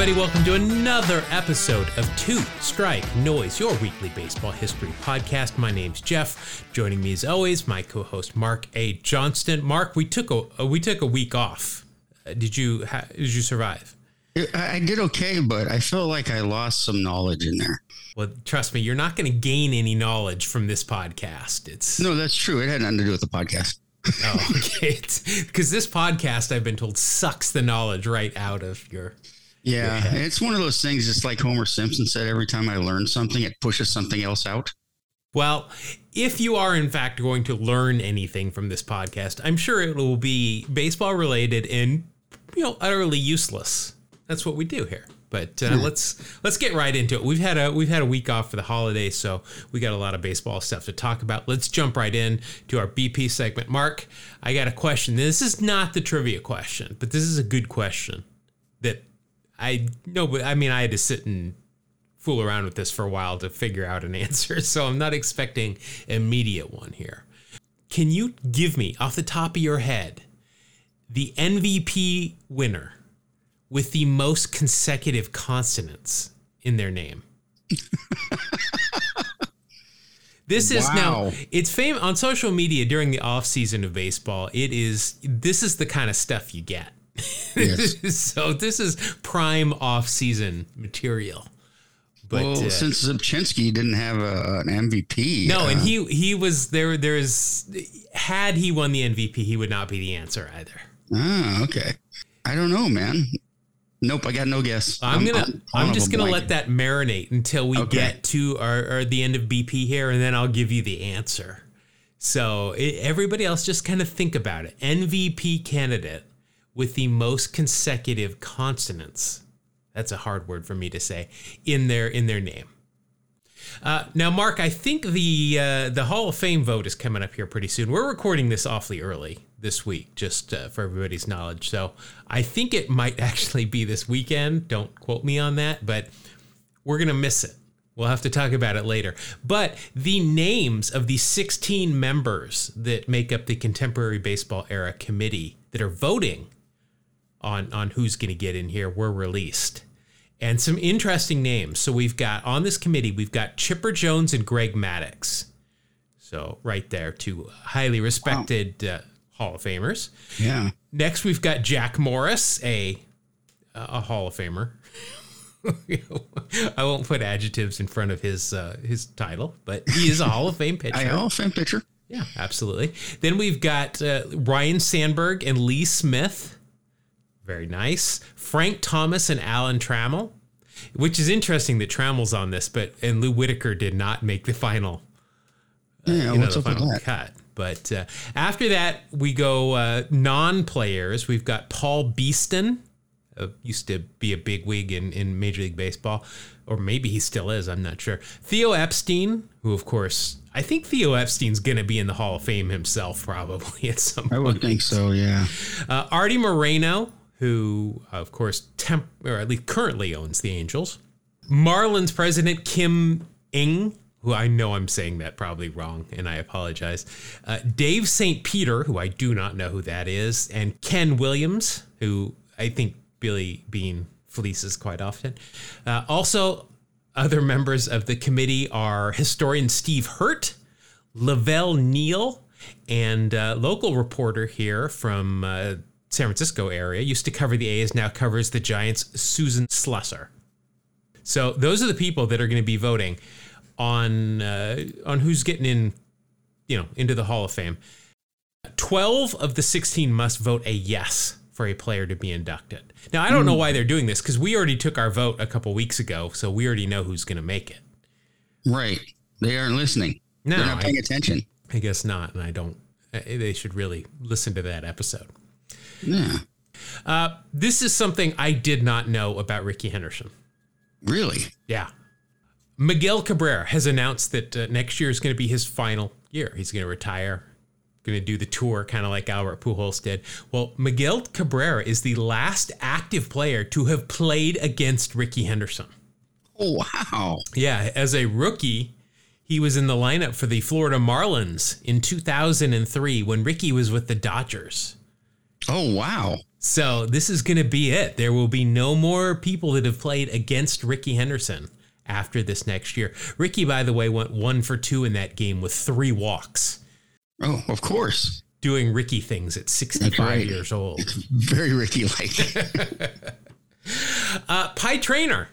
everybody. Welcome to another episode of Two Strike Noise, your weekly baseball history podcast. My name's Jeff. Joining me as always, my co-host Mark A. Johnston. Mark, we took a we took a week off. Uh, did you did you survive? I I did okay, but I feel like I lost some knowledge in there. Well, trust me, you're not going to gain any knowledge from this podcast. It's No, that's true. It had nothing to do with the podcast. oh, okay, because this podcast I've been told sucks the knowledge right out of your. Yeah, Yeah. it's one of those things. It's like Homer Simpson said, every time I learn something, it pushes something else out. Well, if you are in fact going to learn anything from this podcast, I'm sure it will be baseball related and you know utterly useless. That's what we do here. But uh, let's let's get right into it. We've had a we've had a week off for the holidays, so we got a lot of baseball stuff to talk about. Let's jump right in to our BP segment. Mark, I got a question. This is not the trivia question, but this is a good question that I no, but I mean I had to sit and fool around with this for a while to figure out an answer, so I'm not expecting an immediate one here. Can you give me off the top of your head the MVP winner with the most consecutive consonants in their name? This is now it's famous on social media during the off season of baseball. It is this is the kind of stuff you get. Yes. so this is prime off season material. But well, uh, since Zubchinsky didn't have a, an MVP, no, and uh, he he was there. There's had he won the MVP, he would not be the answer either. ah, okay. I don't know, man. Nope, I got no guess. I'm gonna. I'm, on just gonna let that marinate until we Okay. get to our, our the end of BP here, and then I'll give you the answer. So it, everybody else, just kind of think about it. MVP candidate with the most consecutive consonants. That's a hard word for me to say in their in their name. Uh, now, Mark, I think the uh, the Hall of Fame vote is coming up here pretty soon. We're recording this awfully early this week, just uh, for everybody's knowledge. So I think it might actually be this weekend. Don't quote me on that, but we're gonna miss it. We'll have to talk about it later. But the names of the 16 members that make up the Contemporary Baseball Era Committee that are voting on on who's going to get in here were released. And some interesting names. So we've got on this committee, we've got Chipper Jones and Greg Maddux. So right there, two highly respected uh, Hall of Famers. Yeah. Next, we've got Jack Morris, a a Hall of Famer. I won't put adjectives in front of his uh, his title, but he is a Hall of Fame pitcher. I Hall of Fame pitcher. Yeah, absolutely. Then we've got uh, Ryne Sandberg and Lee Smith. Very nice. Frank Thomas and Alan Trammell, which is interesting that Trammell's on this, but and Lou Whitaker did not make the final Yeah, you know, what's up with that? cut. But uh, after that, we go uh, non-players. We've got Paul Beeston, uh, used to be a big wig in, in Major League Baseball, or maybe he still is. I'm not sure. Theo Epstein, who of course I think Theo Epstein's going to be in the Hall of Fame himself, probably at some point. I point. would think so. Yeah. Uh, Artie Moreno, who of course temp or at least currently owns the Angels. Marlins president Kim Ing, who I know I'm saying that probably wrong, and I apologize. Uh, Dave St. Peter, who I do not know who that is, and Ken Williams, who I think Billy Beane fleeces quite often. Uh, also, other members of the committee are historian Steve Hirdt, LaVelle Neal, and uh, local reporter here from uh, San Francisco area used to cover the A's, now covers the Giants, Susan Slusser. So those are the people that are going to be voting on uh, on who's getting in, you know, into the Hall of Fame. Twelve of the sixteen must vote a yes for a player to be inducted. Now I don't know why they're doing this because we already took our vote a couple weeks ago, so we already know who's going to make it. Right. They aren't listening. No, They're not I- paying attention. I guess not, and I don't. uh, They should really listen to that episode. Yeah. Uh, this is something I did not know about Rickey Henderson. Really? Yeah. Miguel Cabrera has announced that uh, next year is going to be his final year. He's going to retire, going to do the tour, kind of like Albert Pujols did. Well, Miguel Cabrera is the last active player to have played against Rickey Henderson. Oh wow. Yeah, as a rookie, he was in the lineup for the Florida Marlins in 2003 when Rickey was with the Dodgers. Oh wow. So this is going to be it. There will be no more people that have played against Rickey Henderson after this next year. Rickey, by the way, went one for two in that game with three walks. Oh, of course. Doing Rickey things at 65 right. years old. Very Rickey like. Uh, Pie Traynor.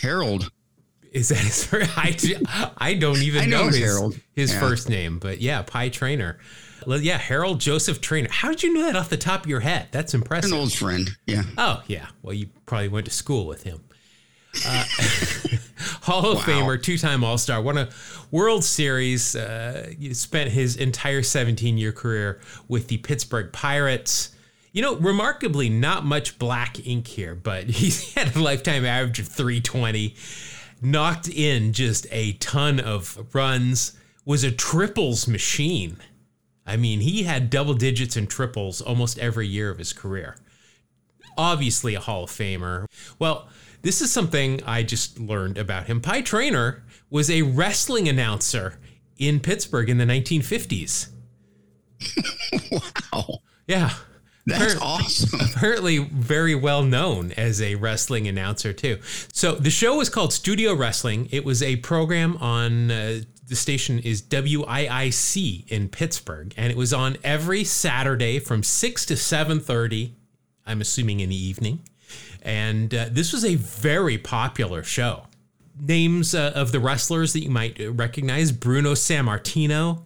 Harold. Is that his first? I, I don't even I know know, his, Harold. his Yeah. first name, but yeah, Pie Traynor. Well, yeah, Harold Joseph Traynor. How did you know that off the top of your head? That's impressive. An old friend. Yeah. Oh, yeah. Well, you probably went to school with him. Uh, Hall of Wow. Famer, two time All Star, won a World Series. Uh, spent his entire 17 year career with the Pittsburgh Pirates. You know, remarkably, not much black ink here, but he had a lifetime average of 320, knocked in just a ton of runs, was a triples machine. I mean, he had double digits and triples almost every year of his career obviously a Hall of Famer. Well, this is something I just learned about him. Pie Traynor was a wrestling announcer in Pittsburgh in the 1950s. Wow. Yeah. That's Appar- awesome. Apparently, very well known as a wrestling announcer, too. So, the show was called Studio Wrestling. It was a program on uh, the station is WIIC in Pittsburgh, and it was on every Saturday from 6 to 7.30, I'm assuming in the evening. And uh, this was a very popular show. Names uh, of the wrestlers that you might recognize Bruno Sammartino,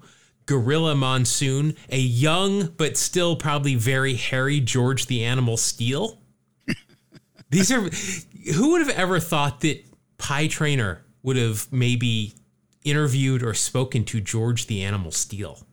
Gorilla Monsoon, a young but still probably very hairy George the Animal Steele. These are who would have ever thought that Pie Traynor would have maybe interviewed or spoken to George the Animal Steele.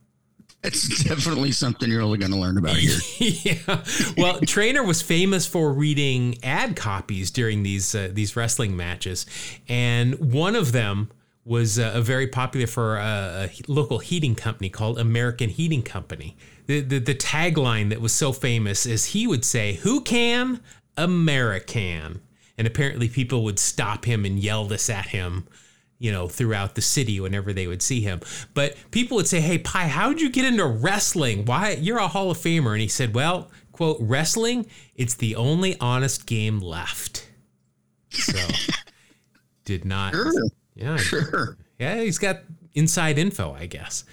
That's definitely something you're only going to learn about here. yeah. Well, Traynor was famous for reading ad copies during these uh, these wrestling matches, and one of them was uh, very popular for a, a local heating company called American Heating Company. The, the the tagline that was so famous is he would say, "Who can American?" And apparently, people would stop him and yell this at him you know, throughout the city whenever they would see him. But people would say, Hey, Pie, how'd you get into wrestling? Why? You're a Hall of Famer. And he said, Well, quote, wrestling, it's the only honest game left. So, did not. Sure. Yeah. Sure. Yeah, he's got inside info, I guess.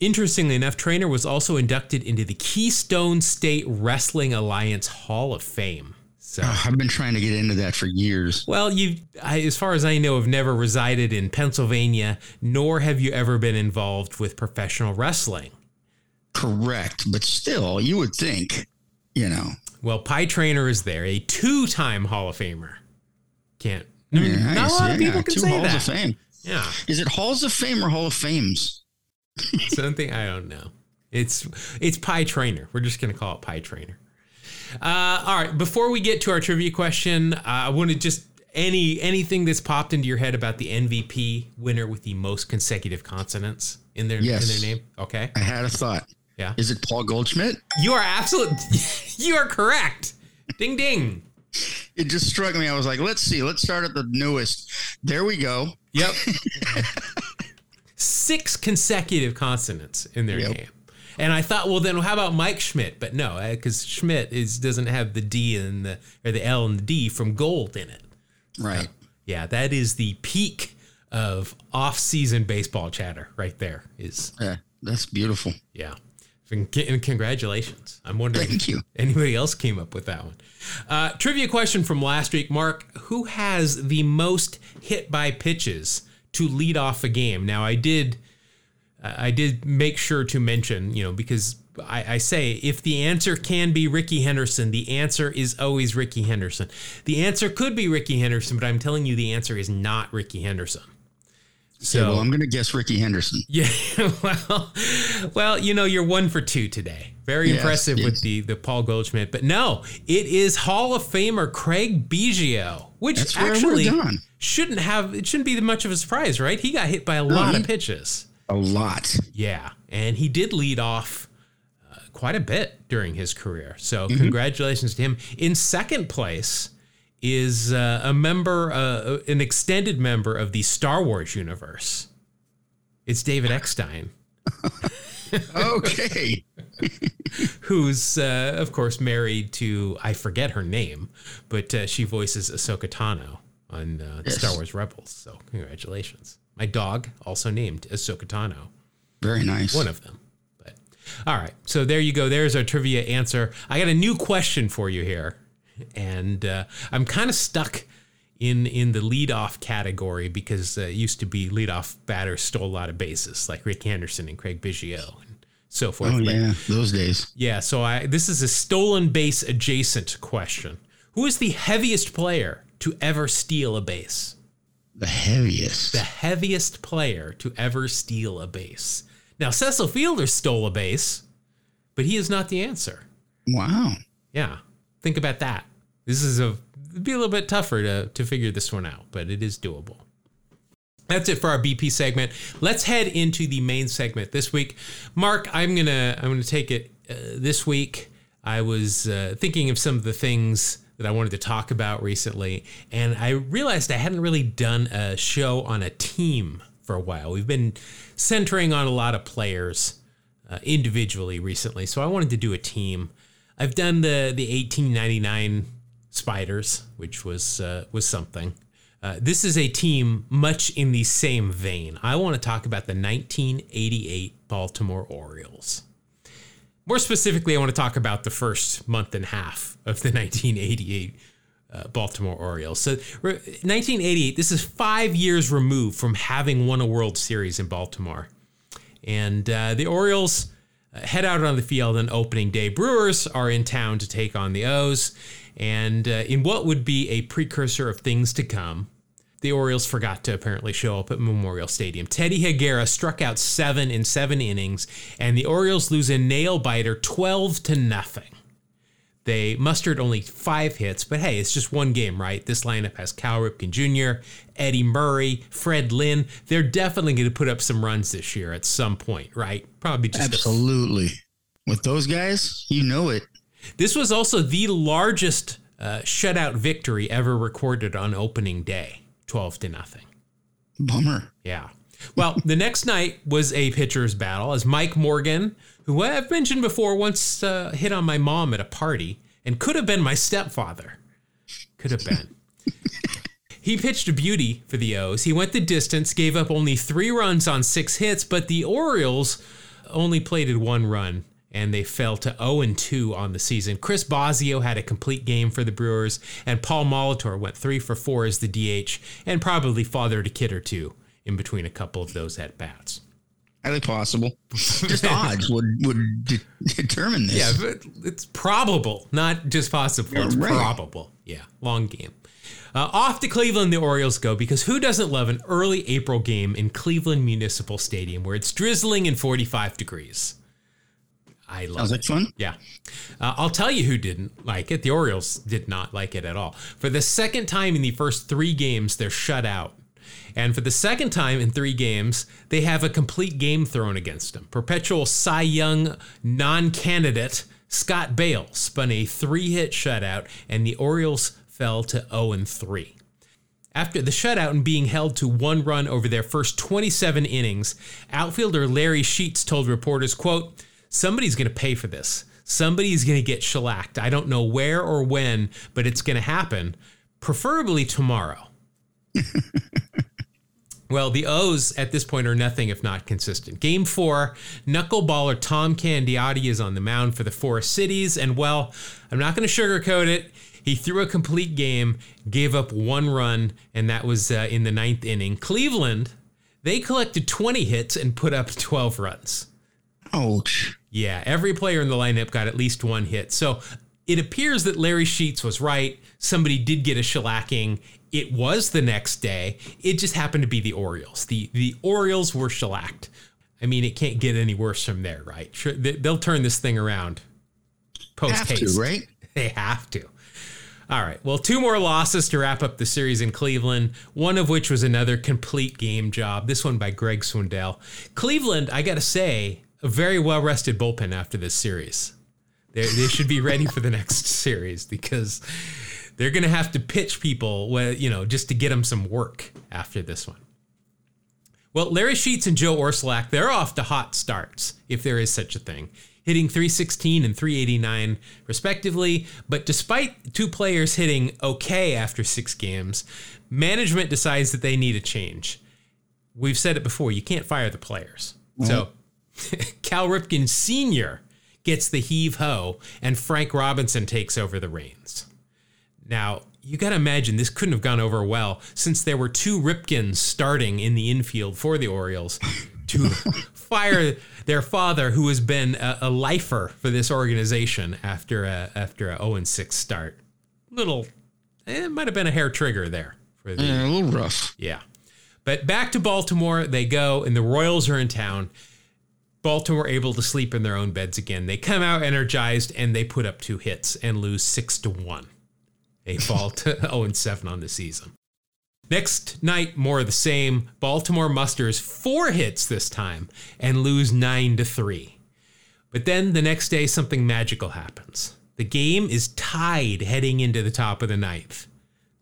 Interestingly enough, Traynor was also inducted into the Keystone State Wrestling Alliance Hall of Fame. So, Oh, I've been trying to get into that for years. well, you, as far as I know, have never resided in Pennsylvania, nor have you ever been involved with professional wrestling. Correct. But still, you would think, you know. Well, Pie Traynor is there, a two-time Hall of Famer. Can't. I mean, Yeah, not a lot of yeah, people can two say Halls that. of Fame. Yeah, Is it Halls of Fame or Hall of Fames? something I don't know. It's it's Pie Traynor. We're just gonna call it Pie Traynor. Uh, all right. Before we get to our trivia question, uh, I want to just any anything that's popped into your head about the MVP winner with the most consecutive consonants in their Yes. in their name. Okay. I had a thought. Yeah. Is it Paul Goldschmidt? You are absolute. you are correct. Ding ding. It just struck me. I was like, let's see. Let's start at the newest. There we go. Yep. Six consecutive consonants in their Yep. name. And I thought, well, then how about Mike Schmidt? But no, because Schmidt is doesn't have the D and the or the L and the D from gold in it. Right. Yeah, that is the peak of off-season baseball chatter right there. Is Yeah, that's beautiful. yeah. And and congratulations. I'm wondering Thank you. anybody else came up with that one. Uh, trivia question from last week, Mark. Who has the most hit by pitches to lead off a game? Now, I did, I did make sure to mention, you know, because I, I say if the answer can be Rickey Henderson, the answer is always Rickey Henderson. The answer could be Rickey Henderson, but I'm telling you, the answer is not Rickey Henderson. So, Okay, well, I'm going to guess Ricky Henderson. yeah, well, well, you know, you're one for two today. Very Yes, impressive with the the Paul Goldschmidt, but no, it is Hall of Famer Craig Biggio, which That's actually shouldn't have. It shouldn't be much of a surprise, right? He got hit by a lot he- of pitches. A lot. Yeah, and he did lead off uh, quite a bit during his career. So Mm-hmm. congratulations to him. In second place is uh, a member, uh, an extended member of the Star Wars universe. It's David Eckstein. Okay. who's uh, of course married to I forget her name, but uh, she voices Ahsoka Tano on uh, Yes. Star Wars Rebels. So congratulations. My dog also named Ahsoka Tano, Very nice. one of them. But all right, so there you go. There's our trivia answer. I got a new question for you here, and uh, I'm kind of stuck. In, in the leadoff category because uh, it used to be leadoff batters stole a lot of bases like Rickey Henderson and Craig Biggio and so forth. Oh But- yeah, those days. yeah, so I this is a stolen base adjacent question. Who is the heaviest player to ever steal a base? The heaviest. The heaviest player to ever steal a base. Now Cecil Fielder stole a base, but he is not the answer. Wow. Yeah. Think about that. This is a be a little bit tougher to to figure this one out, but it is doable. That's it for our BP segment. Let's head into the main segment this week. Mark, I'm gonna I'm gonna take it uh, this week. I was uh, thinking of some of the things that I wanted to talk about recently, and I realized I hadn't really done a show on a team for a while. We've been centering on a lot of players uh, individually recently, so I wanted to do a team. I've done the the 1899 Spiders, which was uh, was something. Uh, this is a team much in the same vein. I want to talk about the 1988 Baltimore Orioles. More specifically, I want to talk about the first month and half of the 1988 uh, Baltimore Orioles. So, re- 1988, this is five years removed from having won a World Series in Baltimore. And uh, the Orioles uh, head out on the field on opening day. Brewers are in town to take on the O's. And uh, in what would be a precursor of things to come, the Orioles forgot to apparently show up at Memorial Stadium. Teddy Higuera struck out seven in seven innings, and the Orioles lose a nail biter 12 to nothing. They mustered only five hits, but hey, it's just one game, right? This lineup has Cal Ripken Jr., Eddie Murray, Fred Lynn. They're definitely going to put up some runs this year at some point, right? Probably just a Absolutely. With those guys, you know it. This was also the largest uh, shutout victory ever recorded on opening day, 12 to nothing. Bummer. Yeah. Well, the next night was a pitcher's battle as Mike Morgan, who I've mentioned before, once uh, hit on my mom at a party and could have been my stepfather. Could have been. he pitched a beauty for the O's. He went the distance, gave up only three runs on six hits, but the Orioles only plated one run and they fell to 0 2 on the season. Chris Bosio had a complete game for the Brewers, and Paul Molitor went 3 for 4 as the DH and probably fathered a kid or two in between a couple of those at bats. Highly possible. Just odds would would de- determine this. Yeah, but it's probable, not just possible. It's right. probable. Yeah, long game. Uh, off to Cleveland, the Orioles go because who doesn't love an early April game in Cleveland Municipal Stadium where it's drizzling and 45 degrees? I love Sounds it. like fun. Yeah. Uh, I'll tell you who didn't like it. The Orioles did not like it at all. For the second time in the first three games, they're shut out. And for the second time in three games, they have a complete game thrown against them. Perpetual Cy Young non candidate Scott Bailes spun a three hit shutout, and the Orioles fell to 0 3. After the shutout and being held to one run over their first 27 innings, outfielder Larry Sheets told reporters, quote, somebody's going to pay for this. Somebody's going to get shellacked. I don't know where or when, but it's going to happen, preferably tomorrow. Well, the O's at this point are nothing if not consistent. Game four, knuckleballer Tom Candiotti is on the mound for the Forest Cities, and well, I'm not going to sugarcoat it. He threw a complete game, gave up one run, and that was uh, in the ninth inning. Cleveland, they collected 20 hits and put up 12 runs. Ouch. Yeah, every player in the lineup got at least one hit. So it appears that Larry Sheets was right. Somebody did get a shellacking. It was the next day. It just happened to be the Orioles. The the Orioles were shellacked. I mean, it can't get any worse from there, right? They- They'll turn this thing around post haste. right? They have to. All right. Well, two more losses to wrap up the series in Cleveland, one of which was another complete game job. This one by Greg Swindell. Cleveland, I got to say, a very well rested bullpen after this series. They they should be ready for the next series because they're going to have to pitch people, you know, just to get them some work after this one. Well, Larry Sheets and Joe Orsulak, they're off to hot starts, if there is such a thing, hitting 316 and 389 respectively. But despite two players hitting okay after six games, management decides that they need a change. We've said it before, you can't fire the players. So Cal Ripken Sr. gets the heave ho, and Frank Robinson takes over the reins. Now, you got to imagine this couldn't have gone over well since there were two Ripkens starting in the infield for the Orioles to fire their father, who has been a, a lifer for this organization after a after a 0 6 start. Little, eh, it might have been a hair trigger there for the Yeah, a little rough. yeah. But back to Baltimore they go, and the Royals are in town. Baltimore able to sleep in their own beds again. They come out energized and they put up two hits and lose six to one. They fall to 0 and 7 on the season. Next night, more of the same. Baltimore musters four hits this time and lose nine to three. But then the next day, something magical happens. The game is tied heading into the top of the ninth.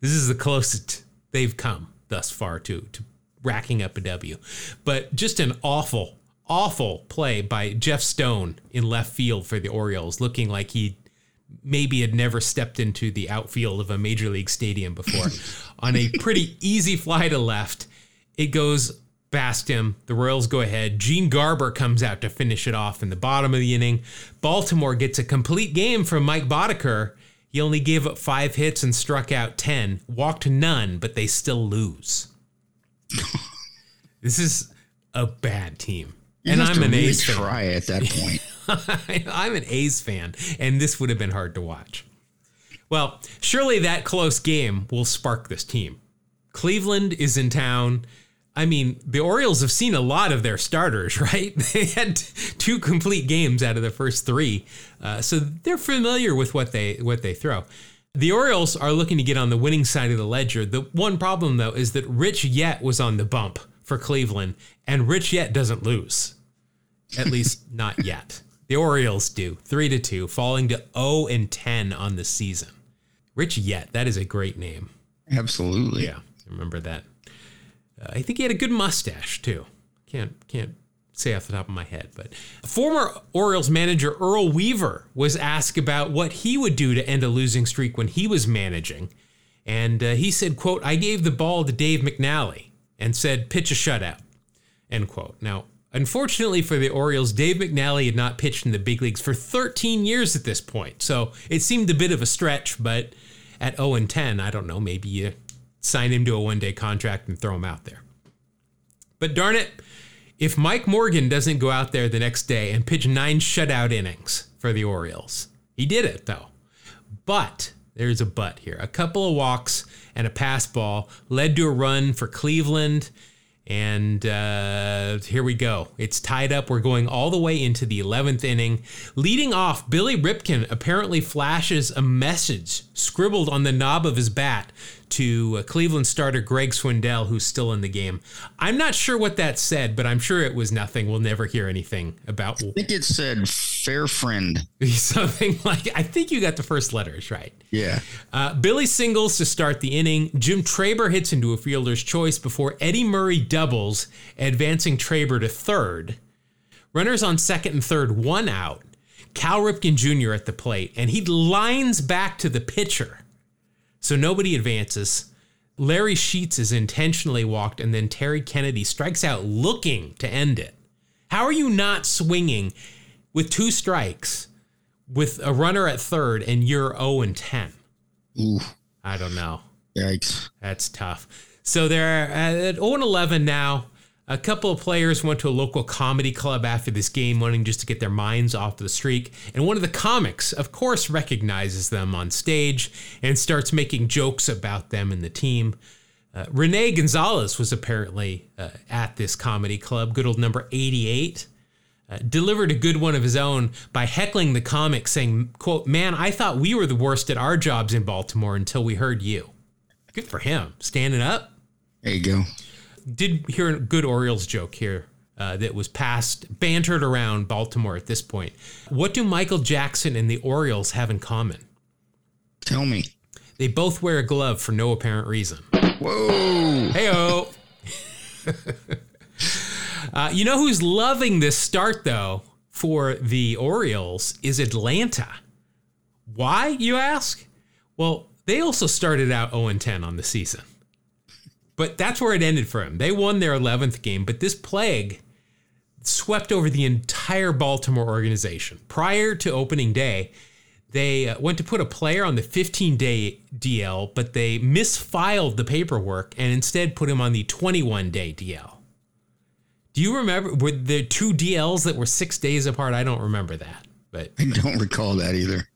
This is the closest they've come thus far to, to racking up a W. But just an awful, awful play by Jeff Stone in left field for the Orioles, looking like he maybe had never stepped into the outfield of a major league stadium before. On a pretty easy fly to left, it goes past him. The Royals go ahead. Gene Garber comes out to finish it off in the bottom of the inning. Baltimore gets a complete game from Mike Boddicker. He only gave up five hits and struck out 10, walked none, but they still lose. this is a bad team. You and I'm an really A's fan. try at that point. I'm an A's fan, and this would have been hard to watch. Well, surely that close game will spark this team. Cleveland is in town. I mean, the Orioles have seen a lot of their starters, right? They had two complete games out of the first three, uh, so they're familiar with what they what they throw. The Orioles are looking to get on the winning side of the ledger. The one problem, though, is that Rich Yett was on the bump for Cleveland, and Rich Yett doesn't lose. At least not yet. The Orioles do. 3 to 2, falling to 0 and 10 on the season. Rich Yett, that is a great name. Absolutely. Yeah, I remember that. Uh, I think he had a good mustache too. Can't can't say off the top of my head, but former Orioles manager Earl Weaver was asked about what he would do to end a losing streak when he was managing, and uh, he said, "quote I gave the ball to Dave McNally and said pitch a shutout." End quote. Now, unfortunately for the Orioles, Dave McNally had not pitched in the big leagues for 13 years at this point, so it seemed a bit of a stretch. But at 0 and 10, I don't know, maybe you sign him to a one day contract and throw him out there. But darn it, if Mike Morgan doesn't go out there the next day and pitch nine shutout innings for the Orioles, he did it though. But there's a but here. A couple of walks and a pass ball led to a run for Cleveland. And uh, here we go. It's tied up. We're going all the way into the 11th inning. Leading off, Billy Ripken apparently flashes a message scribbled on the knob of his bat to uh, Cleveland starter Greg Swindell, who's still in the game. I'm not sure what that said, but I'm sure it was nothing. We'll never hear anything about I think it said fair friend. something like. I think you got the first letters right. Yeah. Uh, Billy singles to start the inning. Jim Traber hits into a fielder's choice before Eddie Murray doubles, advancing Traber to third. Runners on second and third, one out. Cal Ripken Jr. at the plate, and he lines back to the pitcher. So nobody advances. Larry Sheets is intentionally walked, and then Terry Kennedy strikes out looking to end it. How are you not swinging with two strikes with a runner at third and you're 0 and 10? Ooh. I don't know. Yikes. That's tough. So they're at 0 and 11 now. A couple of players went to a local comedy club after this game, wanting just to get their minds off the streak. And one of the comics, of course, recognizes them on stage and starts making jokes about them and the team. Uh, Rene Gonzales was apparently uh, at this comedy club, good old number 88. Uh, delivered a good one of his own by heckling the comic, saying, quote, Man, I thought we were the worst at our jobs in Baltimore until we heard you. Good for him. Standing up. There you go. Did hear a good Orioles joke here uh, that was passed, bantered around Baltimore at this point. What do Michael Jackson and the Orioles have in common? Tell me. They both wear a glove for no apparent reason. Whoa. Heyo. Uh, you know who's loving this start, though, for the Orioles is Atlanta. Why, you ask? Well, they also started out 0 10 on the season. But that's where it ended for them. They won their 11th game, but this plague swept over the entire Baltimore organization. Prior to opening day, they uh, went to put a player on the 15 day DL, but they misfiled the paperwork and instead put him on the 21 day DL. Do you remember were the two DLs that were six days apart? I don't remember that, but I don't recall that either.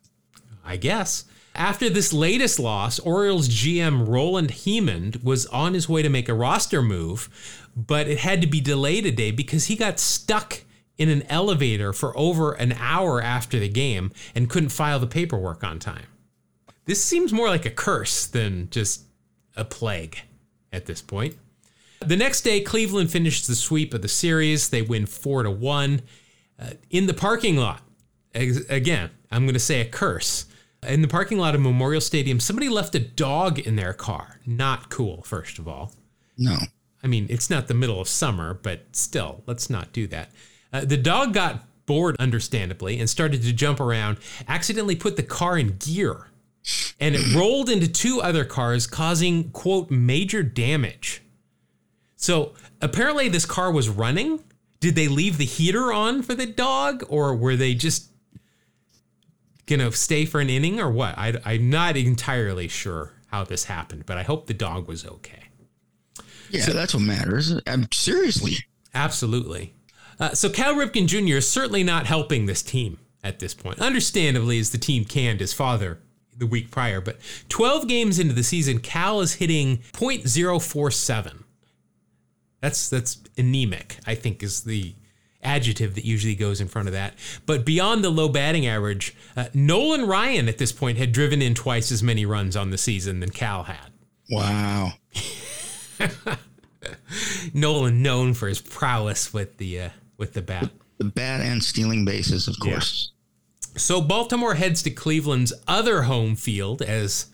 I guess. After this latest loss, Orioles GM Roland Hemond was on his way to make a roster move, but it had to be delayed a day because he got stuck in an elevator for over an hour after the game and couldn't file the paperwork on time. This seems more like a curse than just a plague at this point. The next day, Cleveland finished the sweep of the series. They win 4 to 1 uh, in the parking lot. Again, I'm going to say a curse in the parking lot of Memorial Stadium, somebody left a dog in their car. Not cool, first of all. No. I mean, it's not the middle of summer, but still, let's not do that. Uh, the dog got bored, understandably, and started to jump around, accidentally put the car in gear, and it rolled into two other cars, causing, quote, major damage. So apparently, this car was running. Did they leave the heater on for the dog, or were they just gonna stay for an inning or what? I, I'm not entirely sure how this happened, but I hope the dog was okay. Yeah, so, that's what matters. I'm seriously. Absolutely. Uh, so Cal Ripken Jr. is certainly not helping this team at this point. Understandably, as the team canned his father the week prior, but 12 games into the season, Cal is hitting .047. That's that's anemic. I think is the adjective that usually goes in front of that. But beyond the low batting average, uh, Nolan Ryan at this point had driven in twice as many runs on the season than Cal had. Wow. Nolan known for his prowess with the uh, with the bat. The bat and stealing bases, of course. Yeah. So Baltimore heads to Cleveland's other home field as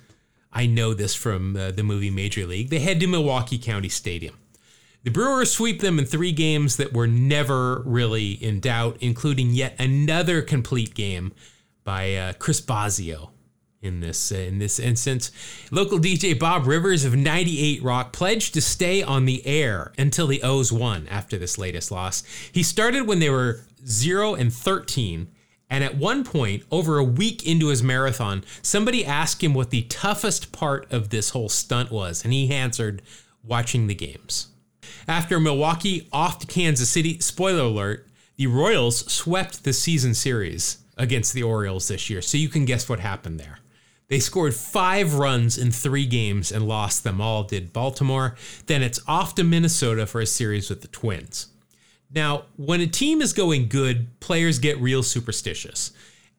I know this from uh, the movie Major League. They head to Milwaukee County Stadium. The Brewers sweep them in three games that were never really in doubt, including yet another complete game by uh, Chris Bosio in this uh, in this instance. Local DJ Bob Rivers of 98 Rock pledged to stay on the air until the O's won after this latest loss. He started when they were 0 and 13 and at one point, over a week into his marathon, somebody asked him what the toughest part of this whole stunt was, and he answered, watching the games. After Milwaukee off to Kansas City, spoiler alert, the Royals swept the season series against the Orioles this year. So you can guess what happened there. They scored five runs in three games and lost them all, did Baltimore. Then it's off to Minnesota for a series with the Twins. Now, when a team is going good, players get real superstitious.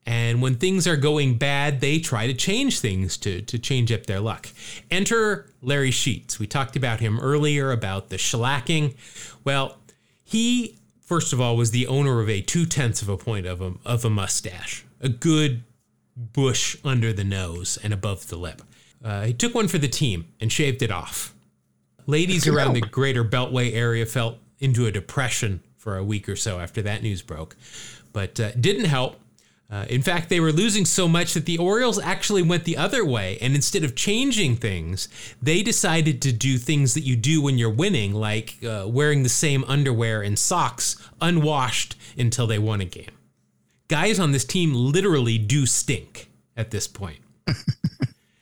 And when things are going bad, they try to change things to, to change up their luck. Enter Larry Sheets. We talked about him earlier about the shellacking. Well, he, first of all, was the owner of a two tenths of a point of a, of a mustache, a good bush under the nose and above the lip. Uh, he took one for the team and shaved it off. Ladies around the greater Beltway area fell into a depression for a week or so after that news broke, but uh, didn't help uh, in fact, they were losing so much that the Orioles actually went the other way. And instead of changing things, they decided to do things that you do when you're winning, like uh, wearing the same underwear and socks unwashed until they won a game. Guys on this team literally do stink at this point.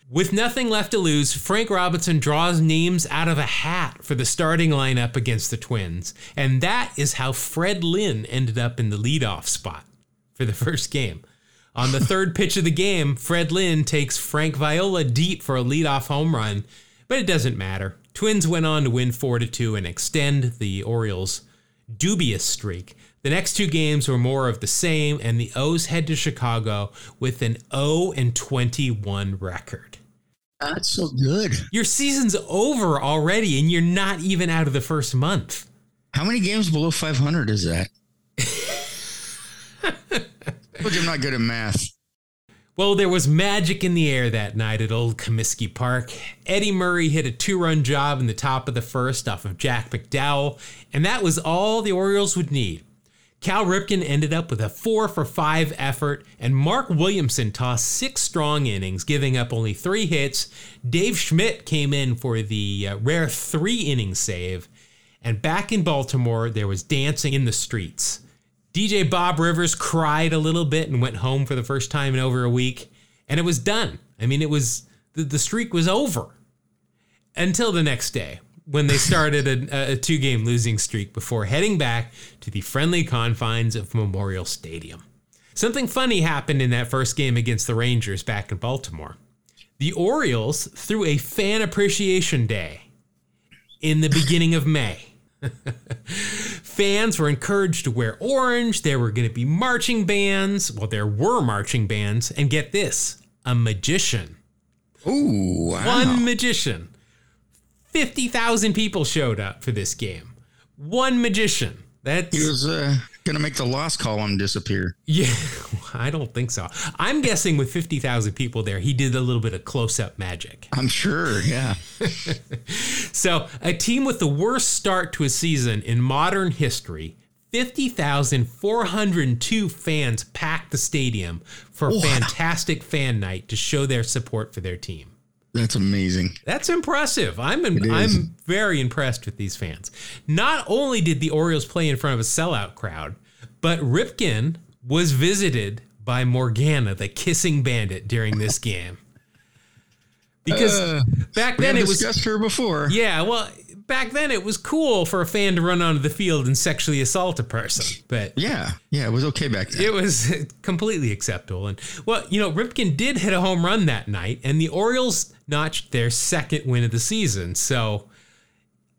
With nothing left to lose, Frank Robinson draws names out of a hat for the starting lineup against the Twins. And that is how Fred Lynn ended up in the leadoff spot for the first game. On the third pitch of the game, Fred Lynn takes Frank Viola deep for a leadoff home run, but it doesn't matter. Twins went on to win 4 to 2 and extend the Orioles' dubious streak. The next two games were more of the same, and the O's head to Chicago with an 0 and 21 record. That's so good. Your season's over already, and you're not even out of the first month. How many games below 500 is that? I'm not good at math. Well, there was magic in the air that night at Old Comiskey Park. Eddie Murray hit a two run job in the top of the first off of Jack McDowell, and that was all the Orioles would need. Cal Ripken ended up with a four for five effort, and Mark Williamson tossed six strong innings, giving up only three hits. Dave Schmidt came in for the uh, rare three inning save, and back in Baltimore, there was dancing in the streets. DJ Bob Rivers cried a little bit and went home for the first time in over a week, and it was done. I mean, it was the, the streak was over until the next day when they started a, a two game losing streak before heading back to the friendly confines of Memorial Stadium. Something funny happened in that first game against the Rangers back in Baltimore. The Orioles threw a fan appreciation day in the beginning of May. Fans were encouraged to wear orange. There were going to be marching bands. Well, there were marching bands. And get this a magician. Ooh, wow. One magician 50,000 people showed up for this game. One magician. He was uh, going to make the lost column disappear. yeah, I don't think so. I'm guessing with 50,000 people there, he did a little bit of close-up magic. I'm sure, yeah. So, a team with the worst start to a season in modern history, 50,402 fans packed the stadium for a Wow. fantastic fan night to show their support for their team. That's amazing. That's impressive. I'm is. I'm very impressed with these fans. Not only did the Orioles play in front of a sellout crowd, but Ripken was visited by Morgana, the kissing bandit, during this game. Because Uh, back then it was discussed her before. yeah, well, back then it was cool for a fan to run onto the field and sexually assault a person, but Yeah, yeah, it was okay back then. it was completely acceptable. And well, you know, Ripken did hit a home run that night, and the Orioles notched their second win of the season. So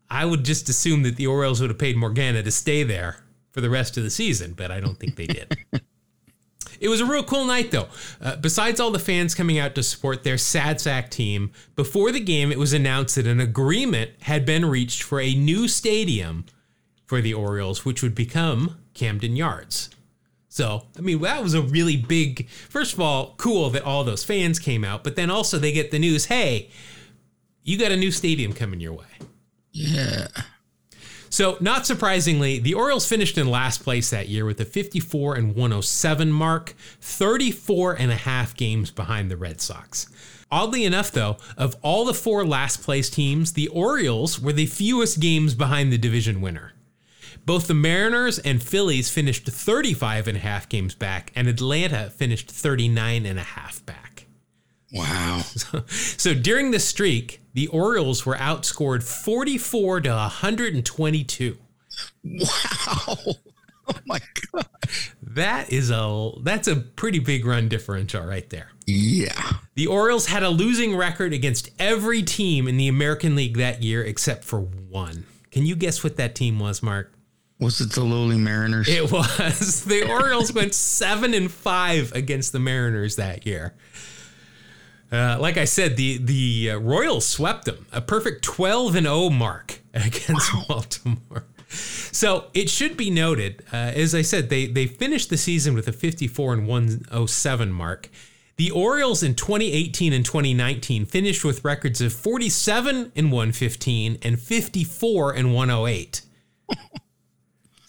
I would just assume that the Orioles would have paid Morgana to stay there for the rest of the season, but I don't think they did. It was a real cool night, though. Uh, besides all the fans coming out to support their sad sack team, before the game, it was announced that an agreement had been reached for a new stadium for the Orioles, which would become Camden Yards. So, I mean, that was a really big, first of all, cool that all those fans came out, but then also they get the news hey, you got a new stadium coming your way. Yeah. So, not surprisingly, the Orioles finished in last place that year with a 54 and 107 mark, 34 and a half games behind the Red Sox. Oddly enough, though, of all the four last place teams, the Orioles were the fewest games behind the division winner. Both the Mariners and Phillies finished 35 and a half games back, and Atlanta finished 39 and a half back. Wow. So during the streak, the Orioles were outscored 44 to 122. Wow. Oh my god. That is a that's a pretty big run differential right there. Yeah. The Orioles had a losing record against every team in the American League that year except for one. Can you guess what that team was, Mark? Was it the lowly Mariners? It was the Orioles went seven and five against the Mariners that year. Uh, like I said, the the uh, Royals swept them, a perfect twelve and zero mark against Baltimore. So it should be noted, uh, as I said, they they finished the season with a fifty four and one oh seven mark. The Orioles in 2018 and 2019 finished with records of 47 and 115 and 54 and 108.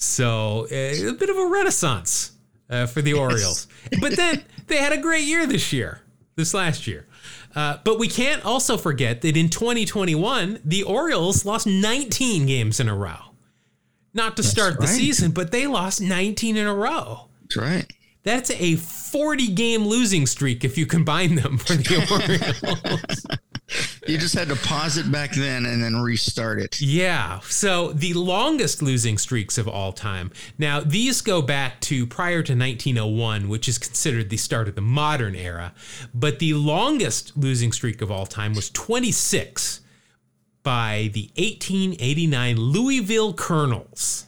So uh, a bit of a renaissance uh, for the Orioles. But then they had a great year this year, this last year. Uh, but we can't also forget that in 2021, the Orioles lost 19 games in a row. Not to start the season, but they lost 19 in a row. That's right. That's a 40 game losing streak if you combine them for the Orioles. You just had to pause it back then and then restart it. Yeah. So the longest losing streaks of all time. Now, these go back to prior to 1901, which is considered the start of the modern era. But the longest losing streak of all time was 26 by the 1889 Louisville Colonels.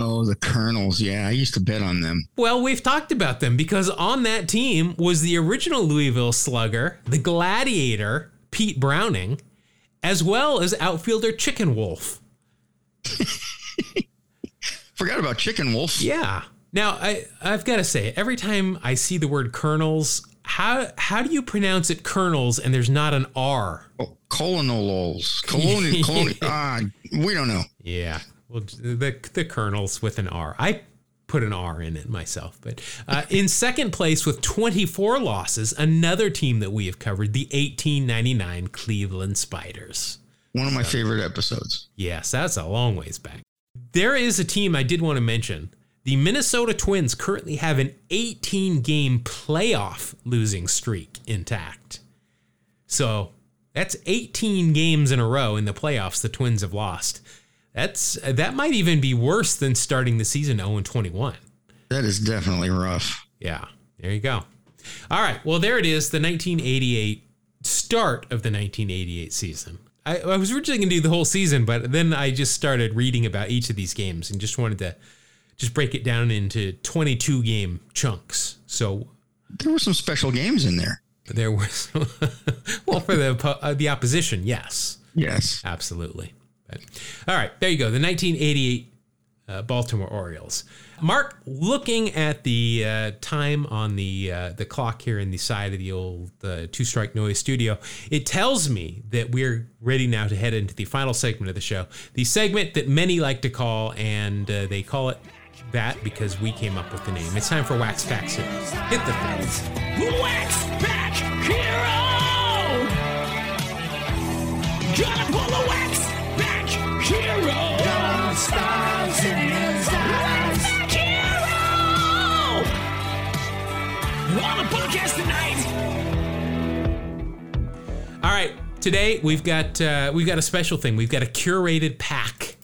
Oh, the Colonels. Yeah, I used to bet on them. Well, we've talked about them because on that team was the original Louisville slugger, the gladiator, Pete Browning, as well as outfielder Chicken Wolf. Forgot about Chicken Wolf. Yeah. Now, I, I've got to say, every time I see the word kernels, how how do you pronounce it kernels and there's not an R? Oh, colonels. Colonial. colonial. Ah, we don't know. Yeah. Well, the the kernels with an R. I put an R in it myself. But uh, in second place with 24 losses, another team that we have covered, the 1899 Cleveland Spiders. One of my favorite episodes. Yes, that's a long ways back. There is a team I did want to mention. The Minnesota Twins currently have an 18 game playoff losing streak intact. So that's 18 games in a row in the playoffs the Twins have lost. That's that might even be worse than starting the season 0 21. That is definitely rough. Yeah, there you go. All right, well there it is, the 1988 start of the 1988 season. I, I was originally going to do the whole season, but then I just started reading about each of these games and just wanted to just break it down into 22 game chunks. So there were some special games in there. There was, well, for the uh, the opposition, yes, yes, absolutely. But, all right, there you go. The 1988 uh, Baltimore Orioles. Mark, looking at the uh, time on the uh, the clock here in the side of the old uh, two strike noise studio, it tells me that we're ready now to head into the final segment of the show. The segment that many like to call, and uh, they call it that because we came up with the name. It's time for Wax Facts. Hit the facts. Wax Fact Hero! Gotta pull a today we've got uh, we've got a special thing. We've got a curated pack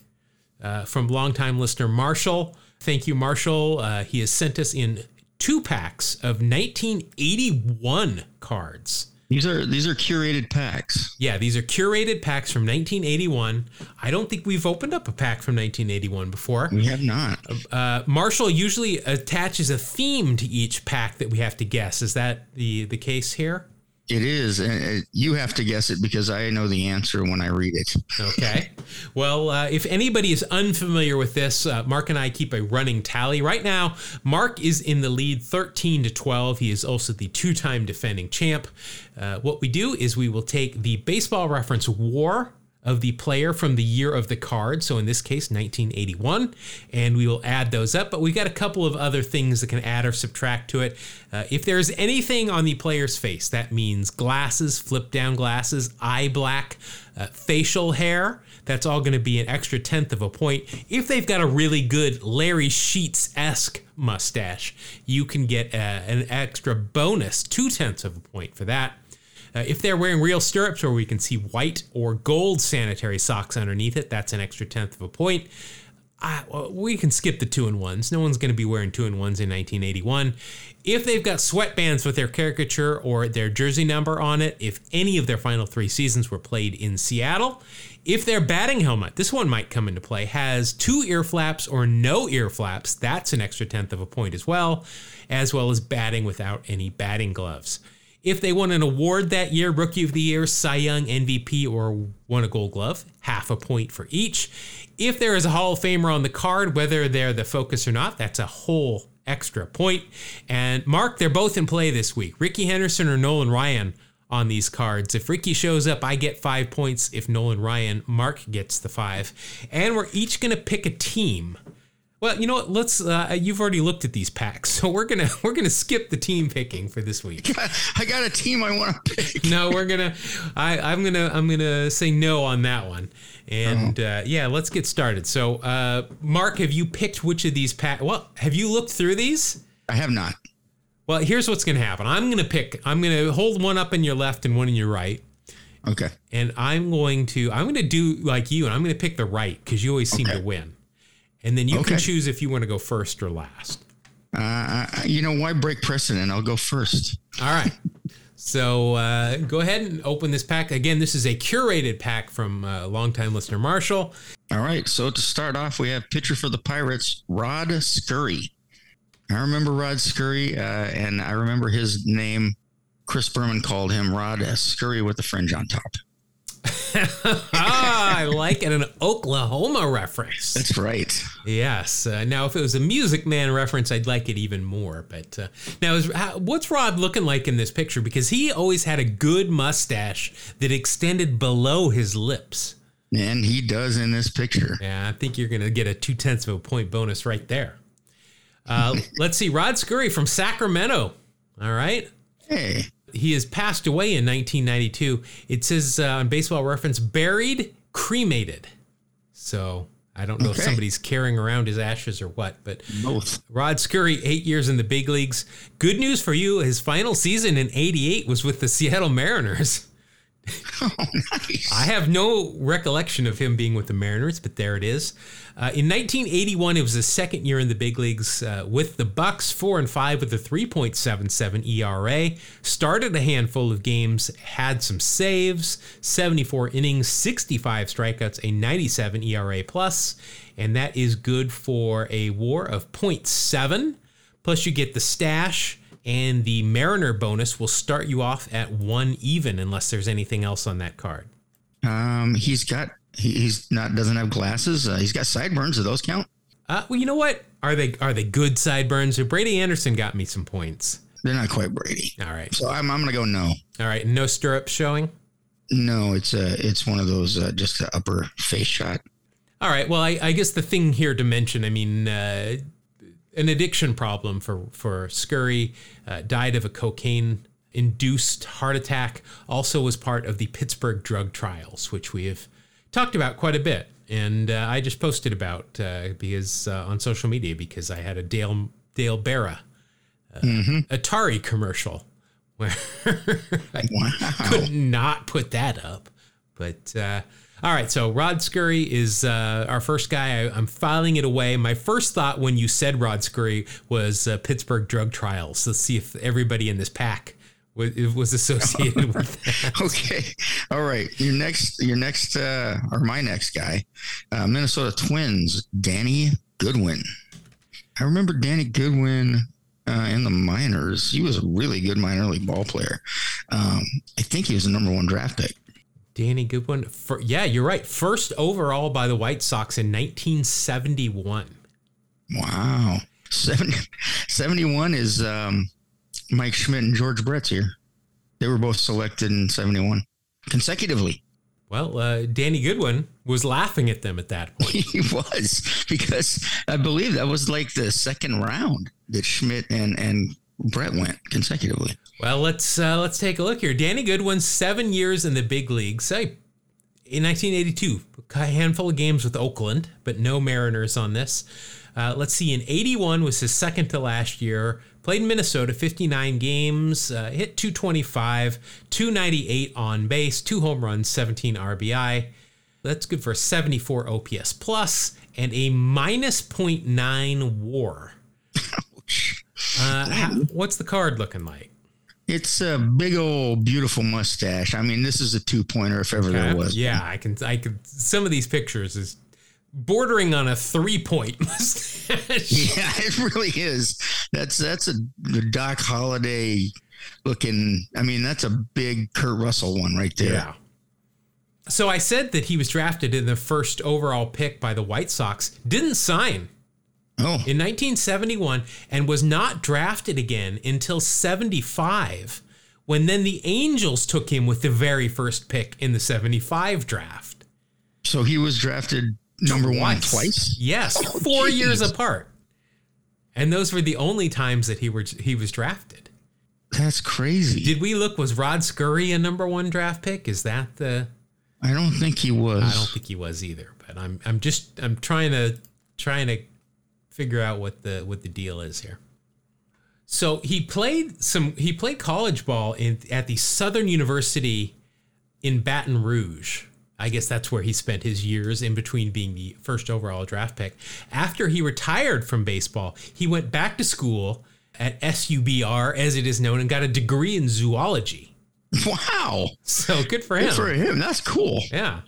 uh, from longtime listener Marshall. Thank you, Marshall. Uh, he has sent us in two packs of 1981 cards. These are these are curated packs. Yeah, these are curated packs from 1981. I don't think we've opened up a pack from 1981 before. We have not. Uh, Marshall usually attaches a theme to each pack that we have to guess. Is that the the case here? It is. And you have to guess it because I know the answer when I read it. Okay. Well, uh, if anybody is unfamiliar with this, uh, Mark and I keep a running tally. Right now, Mark is in the lead 13 to 12. He is also the two time defending champ. Uh, what we do is we will take the baseball reference war of the player from the year of the card. So in this case, 1981. And we will add those up. But we've got a couple of other things that can add or subtract to it. Uh, if there's anything on the player's face, that means glasses, flip down glasses, eye black, uh, facial hair. That's all going to be an extra tenth of a point. If they've got a really good Larry Sheets esque mustache, you can get uh, an extra bonus, two tenths of a point for that. Uh, if they're wearing real stirrups or we can see white or gold sanitary socks underneath it, that's an extra tenth of a point. Well, we can skip the two and ones. No one's going to be wearing two and ones in 1981. If they've got sweatbands with their caricature or their jersey number on it, if any of their final three seasons were played in Seattle, if their batting helmet, this one might come into play, has two ear flaps or no ear flaps, that's an extra tenth of a point as well, as well as batting without any batting gloves. If they won an award that year, Rookie of the Year, Cy Young, MVP, or won a Gold Glove, half a point for each. If there is a Hall of Famer on the card, whether they're the focus or not, that's a whole extra point. And Mark, they're both in play this week. Rickey Henderson or Nolan Ryan on these cards. If Rickey shows up, I get five points. If Nolan Ryan, Mark gets the five. And we're each going to pick a team well, you know what? Let's. Uh, you've already looked at these packs, so we're gonna we're gonna skip the team picking for this week. I got a team I want to pick. No, we're gonna. I I'm gonna I'm gonna say no on that one. And uh, yeah, let's get started. So, uh, Mark, have you picked which of these packs? Well, have you looked through these? I have not. Well, here's what's gonna happen. I'm gonna pick. I'm gonna hold one up in your left and one in your right. Okay. And I'm going to I'm going to do like you, and I'm going to pick the right because you always seem okay. to win and then you okay. can choose if you want to go first or last. Uh, you know why break precedent? I'll go first. All right. So uh, go ahead and open this pack. Again, this is a curated pack from uh, longtime listener Marshall. All right. So to start off, we have pitcher for the Pirates, Rod Scurry. I remember Rod Scurry, uh, and I remember his name. Chris Berman called him Rod Scurry with the fringe on top. ah, I like it. An Oklahoma reference. That's right. Yes. Uh, now, if it was a Music Man reference, I'd like it even more. But uh, now, is, how, what's Rod looking like in this picture? Because he always had a good mustache that extended below his lips. And he does in this picture. Yeah, I think you're going to get a two tenths of a point bonus right there. Uh, let's see. Rod Scurry from Sacramento. All right. Hey. He has passed away in 1992. It says uh, on baseball reference, buried, cremated. So I don't know Okay. if somebody's carrying around his ashes or what, but Both. Rod Scurry, eight years in the big leagues. Good news for you. His final season in 88 was with the Seattle Mariners. Oh, nice. I have no recollection of him being with the Mariners, but there it is. Uh, in 1981, it was his second year in the big leagues uh, with the Bucks, four and five with a 3.77 ERA. Started a handful of games, had some saves, 74 innings, 65 strikeouts, a 97 ERA plus, and that is good for a WAR of 0.7. Plus, you get the stash and the Mariner bonus will start you off at one even unless there's anything else on that card. Um, he's got. He's not. Doesn't have glasses. Uh, he's got sideburns. Do those count? Uh, well, you know what? Are they are they good sideburns? Brady Anderson got me some points. They're not quite Brady. All right, So I'm. I'm gonna go no. all right. No stirrups showing. No, it's a. It's one of those. Uh, just the upper face shot. All right. Well, I, I guess the thing here to mention, I mean, uh, an addiction problem for for Scurry uh, died of a cocaine induced heart attack. Also was part of the Pittsburgh drug trials, which we have talked about quite a bit. And uh, I just posted about uh, because uh, on social media because I had a Dale Dale Berra uh, Atari commercial where I Wow. could not put that up. But uh, all right, so Rod Scurry is uh, our first guy. I, I'm filing it away. My first thought when you said Rod Scurry was uh, Pittsburgh drug trials. Let's see if everybody in this pack was, was associated with that. Okay. All right. Your next. Your next. Uh, or my next guy. Uh, Minnesota Twins. Danny Goodwin. I remember Danny Goodwin. Uh, in the minors, he was a really good minor league ball player. Um, I think he was the number one draft pick. Danny Goodwin. For, yeah, you're right. First overall by the White Sox in 1971. Wow. 70, 71 is um, Mike Schmidt and George Brett's here. They were both selected in 71 consecutively. Well, uh, Danny Goodwin was laughing at them at that point. He was because I believe that was like the second round that Schmidt and, and Brett went consecutively. Well, let's uh, let's take a look here. Danny Goodwin, seven years in the big leagues. Say, in 1982, a handful of games with Oakland, but no Mariners on this. Uh, let's see. In 81 was his second to last year. Played in Minnesota, 59 games, uh, hit 225, 298 on base, two home runs, 17 RBI. That's good for a 74 OPS plus and a minus 0.9 WAR. Uh, how- what's the card looking like? It's a big old beautiful mustache. I mean, this is a two pointer if ever there was. Yeah, I can. I can. Some of these pictures is bordering on a three point mustache. Yeah, it really is. That's that's a Doc Holliday looking. I mean, that's a big Kurt Russell one right there. Yeah. So I said that he was drafted in the first overall pick by the White Sox. Didn't sign Oh, in 1971 and was not drafted again until 75 when then the Angels took him with the very first pick in the 75 draft. so he was drafted number one twice. Yes, Oh, four years apart. And those were the only times that he were he was drafted. That's crazy. Did we look? Was Rod Scurry a number one draft pick? Is that the? I don't think he was. I don't think he was either. But I'm I'm just I'm trying to trying to figure out what the what the deal is here. So he played some he played college ball in at the Southern University in Baton Rouge. I guess that's where he spent his years in between being the first overall draft pick. After he retired from baseball, he went back to school at SUBR as it is known and got a degree in zoology. Wow. So good for him. Good for him. That's cool. Yeah.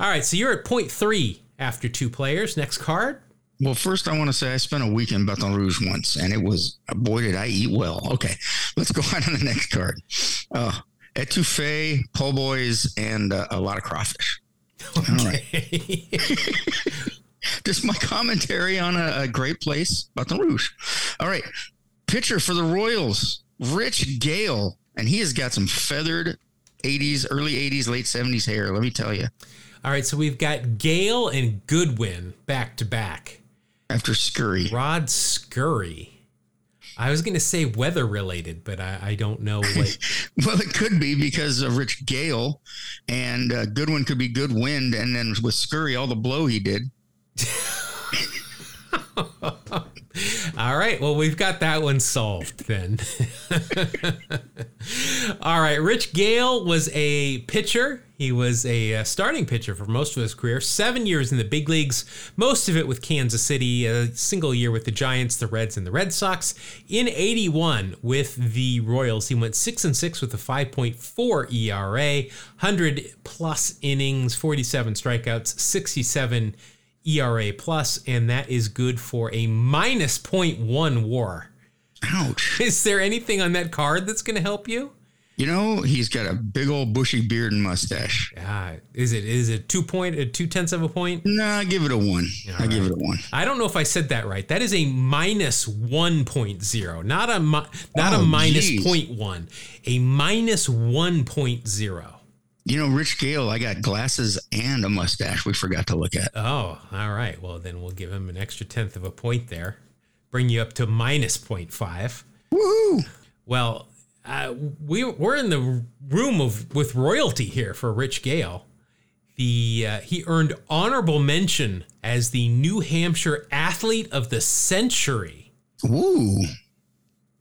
All right. So you're at point three after two players. Next card. Well, first, I want to say I spent a week in Baton Rouge once, and it was boy did I eat well. Okay, let's go on to the next card. Uh, etouffee, po' boys, and uh, a lot of crawfish. Okay. Just my commentary on a, a great place, Baton Rouge. All right. Pitcher for the Royals, Rich Gale. And he has got some feathered 80s, early 80s, late 70s hair. Let me tell you. All right, so we've got Gale and Goodwin back to back. After Scurry. Rod Scurry. I was going to say weather related, but I, I don't know what. well, it could be because of Rich Gale, and uh, Goodwin could be good wind, and then with Scurry, all the blow he did. All right. Well, we've got that one solved then. All right. Rich Gale was a pitcher. He was a uh, starting pitcher for most of his career, seven years in the big leagues, most of it with Kansas City, a single year with the Giants, the Reds, and the Red Sox. In 81 with the Royals, he went 6 and 6 with a 5.4 ERA, 100 plus innings, 47 strikeouts, 67 ERA plus, and that is good for a minus 0.1 WAR. Ouch! Is there anything on that card that's going to help you? You know, he's got a big old bushy beard and mustache. Yeah, is it is it two point uh, two tenths of a point? Nah, I give it a one. I give it a one. I don't know if I said that right. That is a minus 1.0, not a mi- not Oh, a minus geez. 0.1, a minus 1.0. You know, Rich Gale, I got glasses and a mustache. We forgot to look at. Oh, all right. Well, then we'll give him an extra tenth of a point there, bring you up to minus 0.5. Woohoo! Well, uh, we we're in the room of with royalty here for Rich Gale. The uh, he earned honorable mention as the New Hampshire Athlete of the Century. Ooh,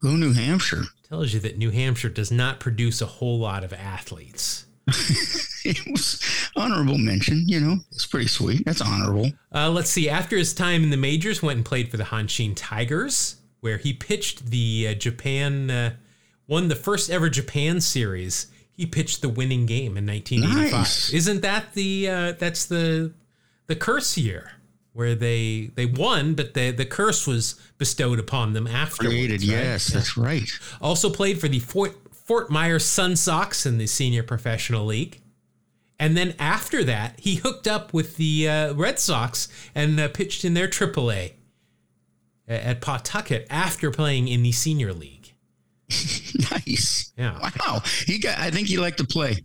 go New Hampshire. Tells you that New Hampshire does not produce a whole lot of athletes. it was honorable mention. You know, it's pretty sweet. That's honorable. Uh, let's see. After his time in the majors, went and played for the Hanshin Tigers, where he pitched the uh, Japan, uh, won the first ever Japan series. He pitched the winning game in 1985. Nice. Isn't that the uh, that's the the curse year where they they won, but the the curse was bestowed upon them afterwards. Created. right? Yes, that's right. Also played for the Fort Fort Myers Sun Sox in the Senior Professional League. And then after that, he hooked up with the uh, Red Sox and uh, pitched in their AAA at Pawtucket after playing in the Senior League. Nice. Yeah. Wow. He got. I think he liked to play.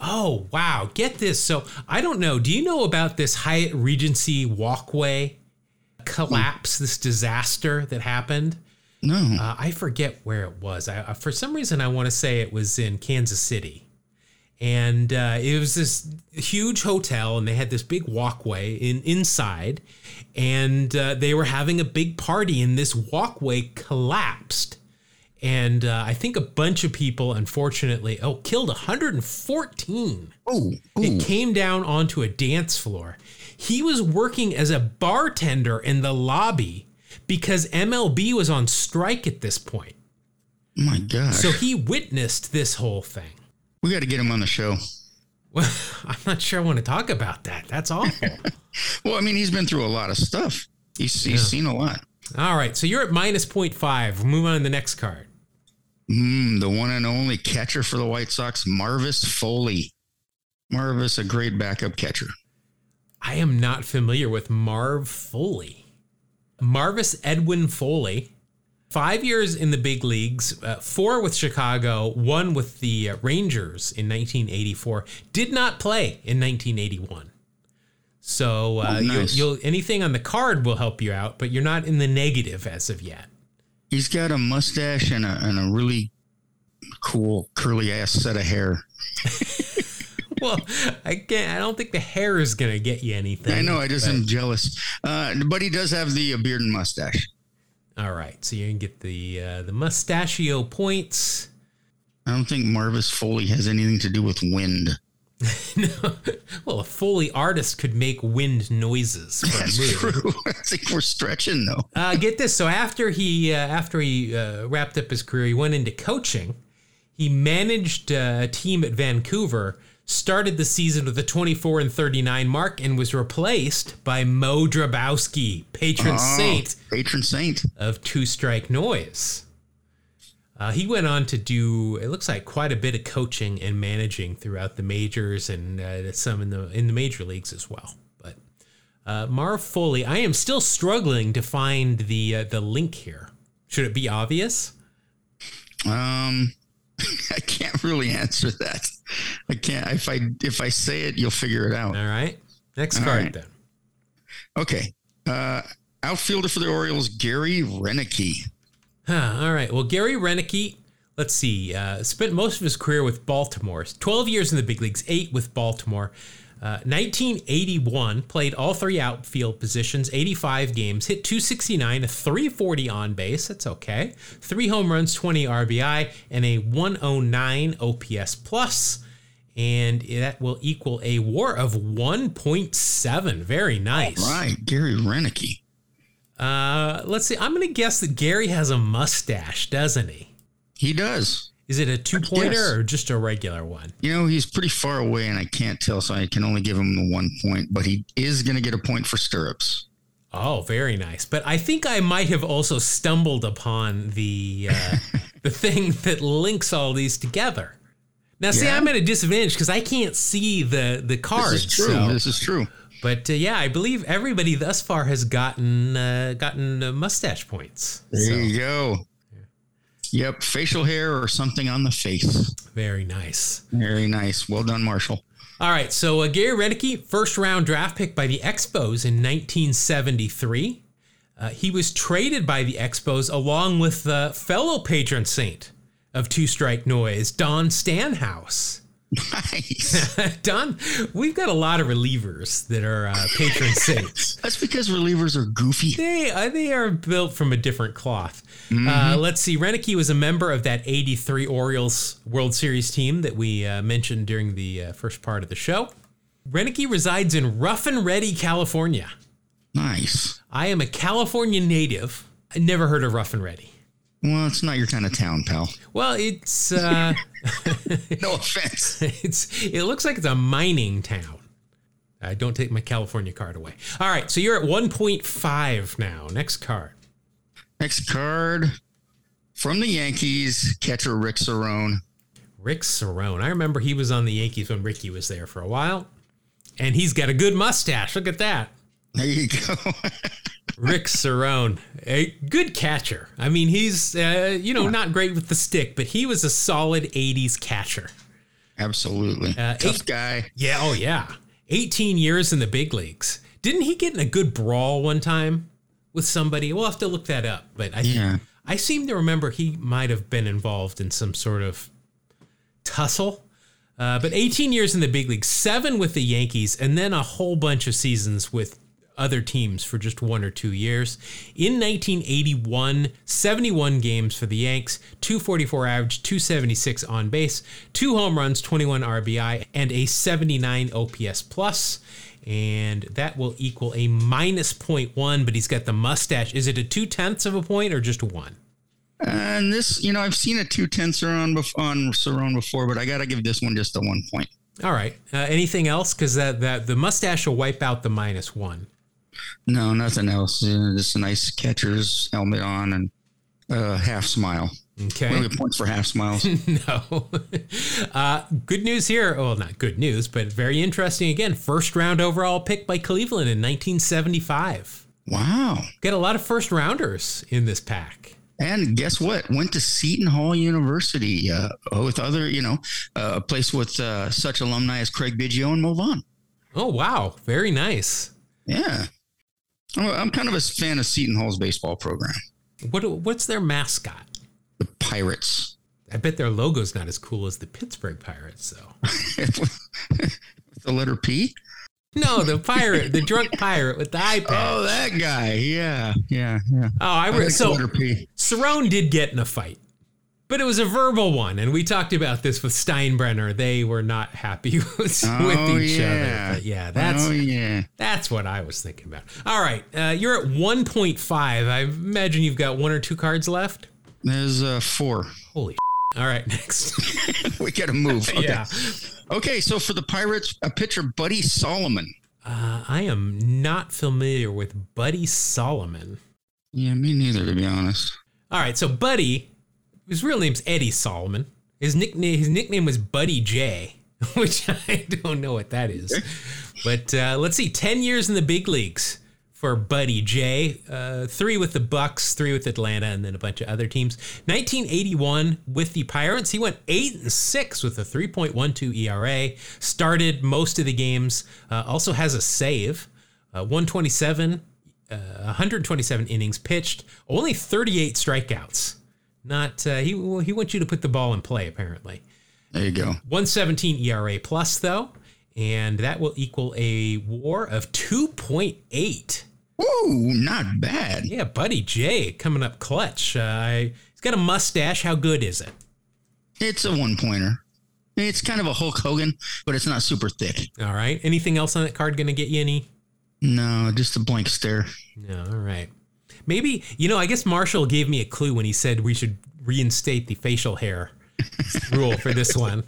Oh, wow. Get this. So I don't know. Do you know about this Hyatt Regency walkway collapse, this disaster that happened? No. Uh, I forget where it was. I, for some reason, I want to say it was in Kansas City. And uh, it was this huge hotel, and they had this big walkway in inside, and uh, they were having a big party, and this walkway collapsed, and uh, I think a bunch of people, unfortunately, oh, killed 114. oh. It came down onto a dance floor. He was working as a bartender in the lobby because MLB was on strike at this point. My God. So he witnessed this whole thing. we got to get him on the show. Well, I'm not sure I want to talk about that. That's awful. Well, I mean, he's been through a lot of stuff. He's, he's seen a lot. All right, so you're at minus 0.5. We'll move on to the next card. Mm, the one and only catcher for the White Sox, Marvis Foley. Marvis, a great backup catcher. I am not familiar with Marv Foley. Marvis Edwin Foley, five years in the big leagues, uh, four with Chicago, one with the uh, Rangers in 1984. Did not play in 1981. So uh, Oh, nice. you'll, you'll anything on the card will help you out, but you're not in the negative as of yet. He's got a mustache and a, and a really cool curly ass set of hair. Well, I can't. I don't think the hair is gonna get you anything. I know. I just but- am jealous. Uh, but he does have the uh, beard and mustache. All right, so you can get the uh, the mustachio points. I don't think Marvis Foley has anything to do with wind. No. well, a Foley artist could make wind noises That's true. I think we're stretching though. Uh, get this. So after he uh, after he uh, wrapped up his career, he went into coaching. He managed uh, a team at Vancouver. Started the season with a 24 and 39 mark and was replaced by Moe Drabowsky, patron Oh, saint patron saint. of Two Strike Noise. Uh, he went on to do it looks like quite a bit of coaching and managing throughout the majors and uh, some in the in the major leagues as well. But uh, Marv Foley, I am still struggling to find the uh, the link here. Should it be obvious? Um, I can't really answer that. I can't. If I if I say it, you'll figure it out. All right. Next card right. then. Okay. Uh, outfielder for the Orioles, Gary Roenicke. Huh, all right. Well, Gary Roenicke, let's see, uh, spent most of his career with Baltimore. 12 years in the big leagues, eight with Baltimore. Uh, 1981, played all three outfield positions, 85 games, hit 269, a 340 on base. That's okay. Three home runs, 20 RBI, and a 109 OPS plus, And that will equal a war of 1.7. Very nice. Right, Gary Roenicke. Uh, let's see. I'm going to guess that Gary has a mustache, doesn't he? He does. Is it a two pointer Yes. or just a regular one? You know, he's pretty far away, and I can't tell, so I can only give him the one point. But he is going to get a point for stirrups. Oh, very nice. But I think I might have also stumbled upon the uh, the thing that links all these together. Now, see, Yeah. I'm at a disadvantage because I can't see the the cards. This is true. so- This is true. but uh, yeah, I believe everybody thus far has gotten uh, gotten uh, mustache points. There So, you go. Yep, facial hair or something on the face. very nice. Very nice. Well done, Marshall. All right, so uh, Gary Roenicke, first round draft pick by the Expos in 1973. Uh, he was traded by the Expos along with the fellow patron saint of Two Strike Noise, Don Stanhouse. Nice. Don, we've got a lot of relievers that are uh, patron saints. That's because relievers are goofy. They uh, they are built from a different cloth. Uh, let's see. Roenicke was a member of that '83 Orioles World Series team that we uh, mentioned during the uh, first part of the show. Roenicke resides in Rough and Ready, California. Nice. I am a California native. I never heard of Rough and Ready. Well, it's not your kind of town, pal. Well, it's uh, No offense. it's it looks like it's a mining town. I don't take my California card away. All right, so you're at 1.5 now. Next card. Next card from the Yankees, catcher Rick Cerone. Rick Cerone. I remember he was on the Yankees when Rickey was there for a while. And he's got a good mustache. Look at that. There you go. Rick Cerone, a good catcher. I mean, he's, uh, you know, not great with the stick, but he was a solid 80s catcher. Absolutely. Uh, Tough eight- guy. Yeah, oh, yeah. 18 years in the big leagues. Didn't he get in a good brawl one time with somebody? We'll have to look that up. But I, Yeah. I seem to remember he might have been involved in some sort of tussle. Uh, but 18 years in the big league, seven with the Yankees, and then a whole bunch of seasons with other teams for just one or two years. In 1981, 71 games for the Yanks, 244 average, 276 on base, two home runs, 21 RBI, and a 79 OPS plus. And that will equal a minus 0.1, but he's got the mustache. Is it a two tenths of a point or just one? And this, you know, I've seen a two tenths on on Cerone before, but I got to give this one just a one point. All right. Uh, anything else? Because that, that the mustache will wipe out the minus one. No, nothing else. Just a nice catcher's helmet on and uh, half smile. Okay. We'll points for half smiles. no. uh, good news here. Well, not good news, but very interesting again. First round overall pick by Cleveland in 1975. wow. Got a lot of first rounders in this pack. And guess what? Went to Seton Hall University uh, with other, you know, uh, a place with uh, such alumni as Craig Biggio and Vaughn. Oh, wow. Very nice. Yeah. I'm, kind of a fan of Seton Hall's baseball program, What What's their mascot? the Pirates. I bet their logo's not as cool as the Pittsburgh Pirates, though. the letter P. No, the pirate, the drunk pirate with the eye oh, patch. Oh, that guy. Yeah. Yeah. Yeah. Oh, I, I re- so Cerone did get in a fight, but it was a verbal one, and we talked about this with Steinbrenner. They were not happy with, with Oh, each yeah. other. But yeah, that's oh, yeah. that's what I was thinking about. All right, uh, you're at 1.5. I imagine you've got one or two cards left. There's uh, four. Holy. All right, next. we got to move. Okay. Yeah, Okay. So for the Pirates, a pitcher, Buddy Solomon. uh, I am not familiar with Buddy Solomon. Yeah, me neither, to be honest. All right, so Buddy, his real name's Eddie Solomon. His nickname his nickname was Buddy J, which I don't know what that is. But uh, let's see, ten years in the big leagues for Buddy J. Uh, three with the Bucks, three with Atlanta, and then a bunch of other teams. 1981 with the Pirates, he went eight and six with a 3.12 ERA. Started most of the games. Uh, also has a save. Uh, 127, uh, 127 innings pitched. Only 38 strikeouts. Not uh, he. Well, he wants you to put the ball in play. Apparently. There you go. 117 ERA plus though, and that will equal a WAR of 2.8. Ooh, not bad. Yeah, Buddy Jay coming up clutch. Uh, he's got a mustache. How good is it? It's a one pointer. It's kind of a Hulk Hogan, but it's not super thick. All right. Anything else on that card going to get you any? No, just a blank stare. No. All right. Maybe you know. I guess Marshall gave me a clue when he said we should reinstate the facial hair rule for this one.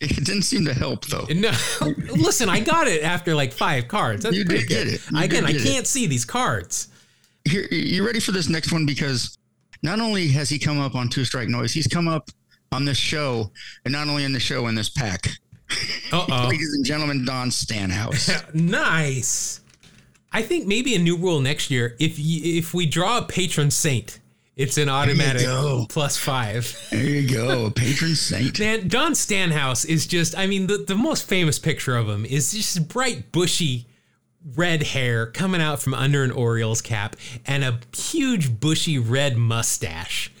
It didn't seem to help though. No, listen, I got it after like five cards. That's You did get it. You Again, did I can't see these cards. Here, you ready for this next one? Because not only has he come up on Two Strike Noise, he's come up on this show, and not only in the show in this pack. Uh oh. Ladies and gentlemen, Don Stanhouse. nice. I think maybe a new rule next year. If you, if we draw a patron saint, it's an automatic plus five. there you go, a patron saint. Man, Don Stanhouse is just, I mean, the, the most famous picture of him is just bright, bushy red hair coming out from under an Orioles cap and a huge, bushy red mustache.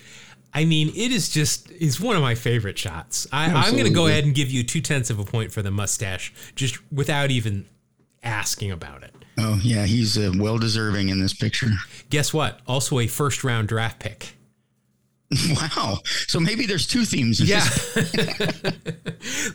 I mean, it is just, it's one of my favorite shots. I, I'm going to go ahead and give you two tenths of a point for the mustache, just without even asking about it. Oh yeah, he's uh, well deserving in this picture. Guess what? Also a first round draft pick. Wow. So maybe there's two themes. Yeah.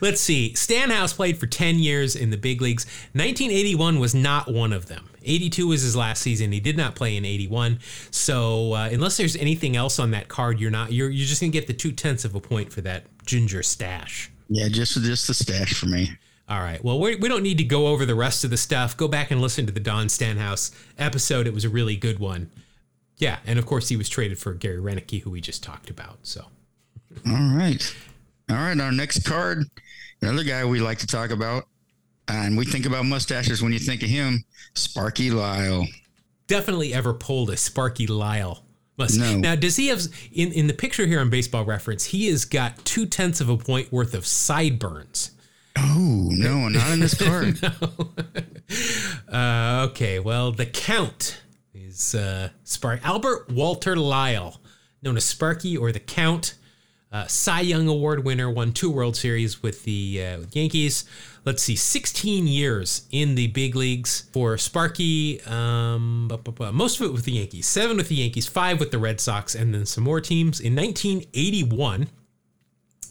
Let's see. Stanhouse played for 10 years in the big leagues. 1981 was not one of them. 82 was his last season. He did not play in 81. So uh, unless there's anything else on that card, you're not. You're you're just gonna get the two tenths of a point for that ginger stash. Yeah, just just the stash for me. All right. Well, we we don't need to go over the rest of the stuff. Go back and listen to the Don Stanhouse episode. It was a really good one. Yeah, and of course he was traded for Gary Roenicke, who we just talked about. So All right. All right. Our next card, another guy we like to talk about, and we think about mustaches when you think of him, Sparky Lyle. definitely ever pulled a Sparky Lyle. No. Now, does he have in in the picture here on Baseball Reference? He has got two tenths of a point worth of sideburns. Oh no, not in this card. Uh, okay, well, the Count is uh, Spark Albert Walter Lyle, known as Sparky or the Count. Uh, Cy Young Award winner, won two World Series with the uh, with Yankees. Let's see, 16 years in the big leagues for Sparky. Um, bu- bu- bu- most of it with the Yankees, seven with the Yankees, five with the Red Sox, and then some more teams. In 1981,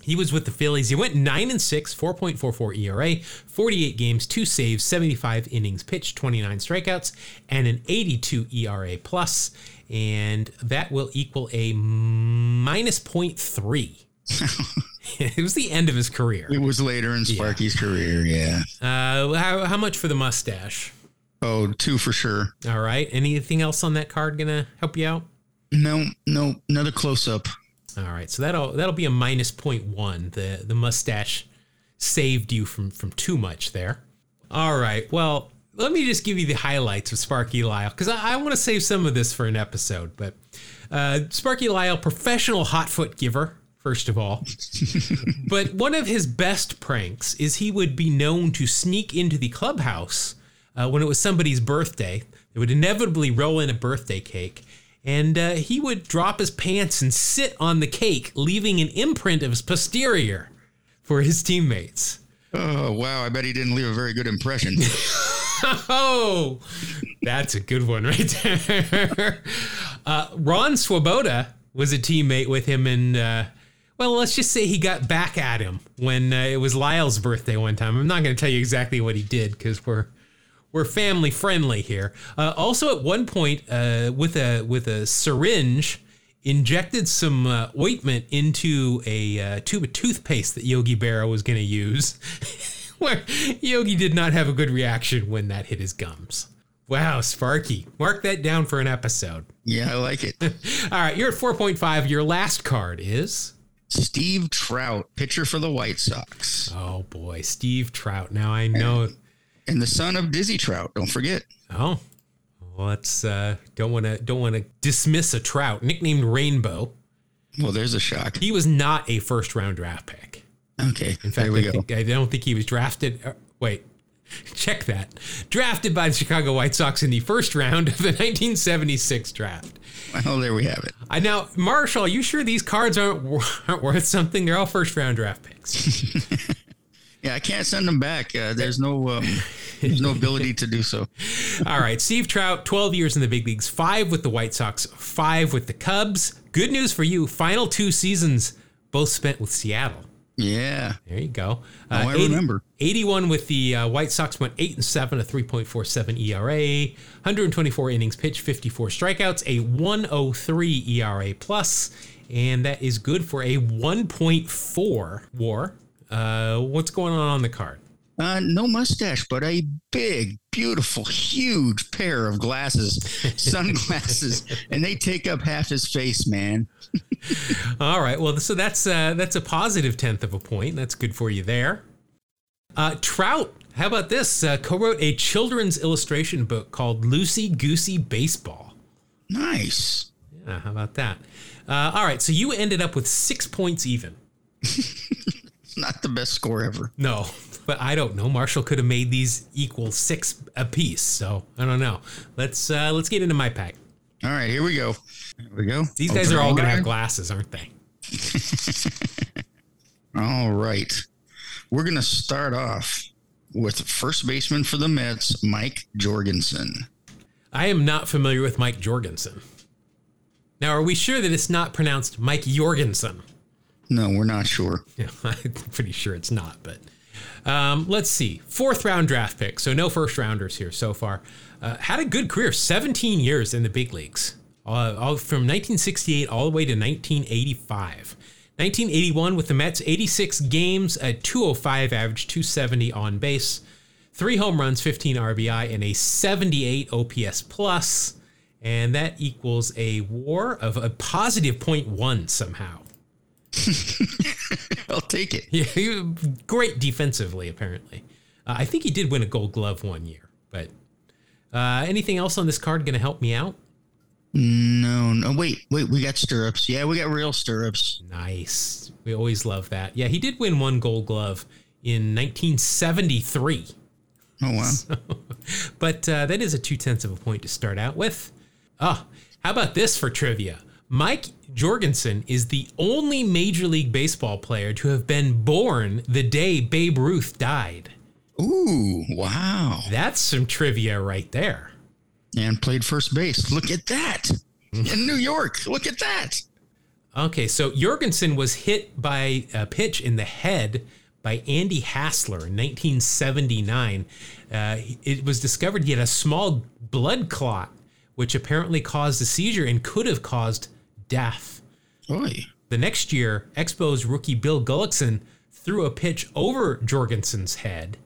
he was with the Phillies. He went 9 and 6, 4.44 ERA, 48 games, 2 saves, 75 innings pitched, 29 strikeouts, and an 82 ERA plus, and that will equal a minus 0.3. it was the end of his career. It was later in Sparky's career. Yeah. Uh, how, how much for the mustache? Oh, two for sure. All right. Anything else on that card gonna help you out? No, no, another close up. All right, so that'll that'll be a minus 0.1. The the mustache saved you from from too much there. All right, well, let me just give you the highlights of Sparky Lyle because I, I want to save some of this for an episode. But uh, Sparky Lyle, professional hot foot giver, first of all. but one of his best pranks is he would be known to sneak into the clubhouse uh, when it was somebody's birthday. They would inevitably roll in a birthday cake, and uh, he would drop his pants and sit on the cake, leaving an imprint of his posterior for his teammates. Oh wow, I bet he didn't leave a very good impression. Oh, that's a good one right there. Uh, Ron Swoboda was a teammate with him, and uh, well, let's just say he got back at him when uh, it was Lyle's birthday one time. I'm not going to tell you exactly what he did because we're we're family friendly here. Uh, also, at one point, uh, with a with a syringe, injected some uh, ointment into a uh, tube of toothpaste that Yogi Berra was going to use. Where Yogi did not have a good reaction when that hit his gums. Wow, Sparky. Mark that down for an episode. Yeah, I like it. All right, you're at 4.5. Your last card is. Steve Trout, pitcher for the White Sox. Oh, boy. Steve Trout. Now I know. And the son of Dizzy Trout, don't forget. Oh, let's uh don't want to don't want to dismiss a trout nicknamed rainbow Well, there's a shock. he was not a first round draft pick Okay, in fact there we I, go. think, I don't think he was drafted uh, wait check that drafted by the chicago white sox in the first round of the 1976 draft Well, there we have it. I now marshall are you sure these cards aren't, aren't worth something they're all first round draft picks Yeah, I can't send them back. Uh, there's no um, there's no ability to do so. all right steve trout 12 years in the big leagues five with the white sox five with the cubs good news for you final two seasons both spent with seattle Yeah. There you go. Oh, I remember. 81 with the uh, White Sox went 8 and 7, a 3.47 ERA, 124 innings pitched, 54 strikeouts, a 103 ERA plus, and that is good for a 1.4 WAR. Uh, what's going on on the card? Uh, no mustache, but a big, beautiful, huge pair of glasses, sunglasses, and they take up half his face, man. All right. Well, so that's uh, that's a positive tenth of a point. That's good for you there. Uh, Trout, how about this? Uh, co-wrote a children's illustration book called Lucy Goosey Baseball. Nice. Yeah, how about that? Uh, all right, so you ended up with six points even. Not the best score ever. No, but I don't know. Marshall could have made these equal six apiece, so I don't know. Let's uh, let's get into my pack. All right, here we go. Here we go. These I'll guys are all going to have glasses, aren't they? All right. We're going to start off with first baseman for the Mets, Mike Jorgensen. I am not familiar with Mike Jorgensen. Now, are we sure that it's not pronounced Mike Jorgensen? No, we're not sure. I'm pretty sure it's not, but um, let's see. Fourth round draft pick, so no first rounders here so far. Uh, had a good career, 17 years in the big leagues, uh, all from 1968 all the way to 1985. 1981 with the Mets, 86 games, a 205 average, 270 on base, three home runs, 15 RBI, and a 78 OPS plus, and that equals a WAR of a positive 0.1 somehow. I'll take it. Yeah, he, great defensively, apparently. Uh, I think he did win a gold glove one year, but uh, anything else on this card going to help me out? No, no, wait, wait, we got stirrups. Yeah, we got real stirrups. Nice. We always love that. Yeah, he did win one gold glove in 1973. Oh, wow. But uh, that is a two tenths of a point to start out with. Oh, how about this for trivia? Mike Jorgensen is the only Major League Baseball player to have been born the day Babe Ruth died. Ooh, wow. That's some trivia right there. And played first base. Look at that. In New York. Look at that. Okay, so Jorgensen was hit by a pitch in the head by Andy Hassler in 1979. Uh, it was discovered he had a small blood clot, which apparently caused a seizure and could have caused death. Oi. The next year, Expos rookie Bill Gullickson threw a pitch over Jorgensen's head,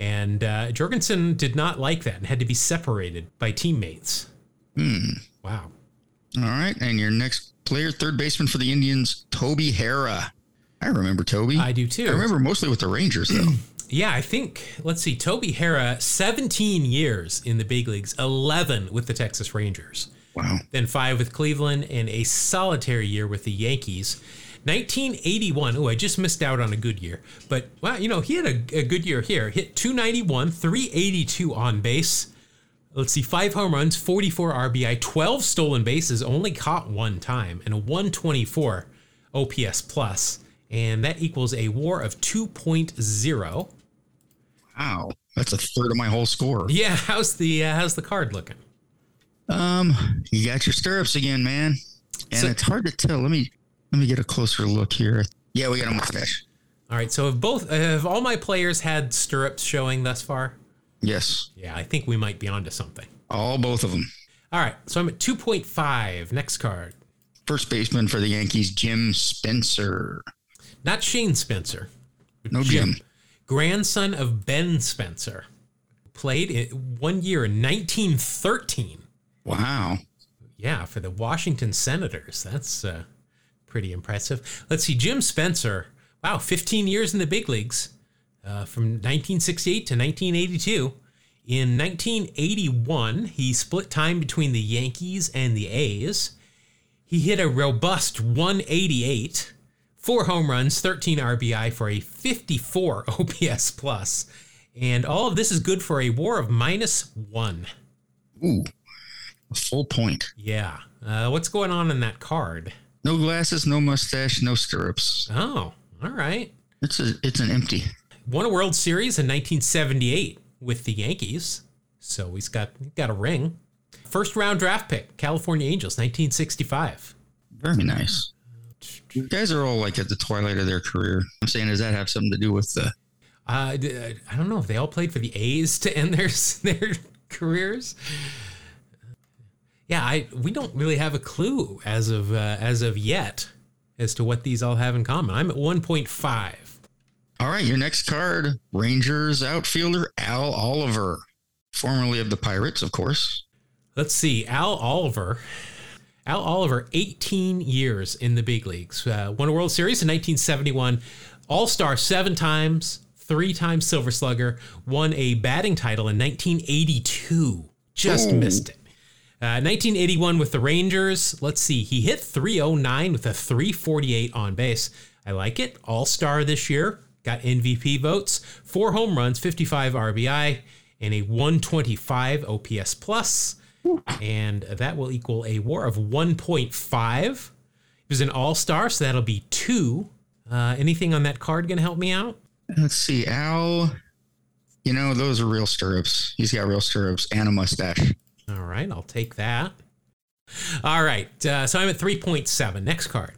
and uh, Jorgensen did not like that and had to be separated by teammates. Wow. All right. And your next player, third baseman for the Indians, Toby Harrah. I remember Toby. I do too. I remember mostly with the Rangers, though. Yeah, I think, let's see, Toby Harrah, 17 years in the big leagues, 11 with the Texas Rangers, wow. then five with Cleveland, and a solitary year with the Yankees. 1981, oh, I just missed out on a good year. But, wow, you know, he had a, a good year here. Hit 291, 382 on base. Let's see, five home runs, 44 RBI, 12 stolen bases, only caught one time, and a 124 OPS plus, and that equals a WAR of 2.0. Wow. That's a third of my whole score. Yeah, how's the uh, how's the card looking? Um, you got your stirrups again, man. And So- it's hard to tell. Let me let me get a closer look here. Yeah, we got a mustache. All right, so have both have all my players had stirrups showing thus far? Yes. Yeah, I think we might be onto something. All both of them. All right, so I'm at 2.5. Next card. First baseman for the Yankees, Jim Spencer. Not Shane Spencer. No Jim. Grandson of Ben Spencer. played one year in 1913. Wow. Yeah, for the Washington Senators. That's uh, pretty impressive. Let's see, Jim Spencer. Wow, 15 years in the big leagues uh, from 1968 to 1982. In 1981, he split time between the Yankees and the A's. He hit a robust 188, four home runs, 13 RBI for a 54 OPS plus, and all of this is good for a WAR of minus one. Ooh, full point. Yeah. Uh, what's going on in that card? No glasses, no mustache, no stirrups. Oh, all right. It's a it's an empty. Won a World Series in 1978 with the Yankees, so he's got he's got a ring. First round draft pick, California Angels, 1965. Very nice. You guys are all like at the twilight of their career. I'm saying, does that have something to do with the? Uh, I don't know if they all played for the A's to end their their careers. Yeah, I we don't really have a clue as of uh, as of yet as to what these all have in common. I'm at 1.5. All right, your next card, Rangers outfielder Al Oliver, formerly of the Pirates, of course. Let's see, Al Oliver. Al Oliver, 18 years in the big leagues. Uh, won a World Series in 1971. All Star seven times, three times Silver Slugger. Won a batting title in 1982. Just Ooh. missed it. Uh, 1981 with the Rangers. Let's see, he hit 309 with a 348 on base. I like it. All Star this year. Got MVP votes. Four home runs, 55 RBI, and a 125 OPS plus. plus and that will equal a WAR of 1.5. He was an all star, so that'll be two. Uh, anything on that card going to help me out? Let's see, Al. You know, those are real stirrups. He's got real stirrups and a mustache. All right, I'll take that. All right, uh, so I'm at 3.7. Next card.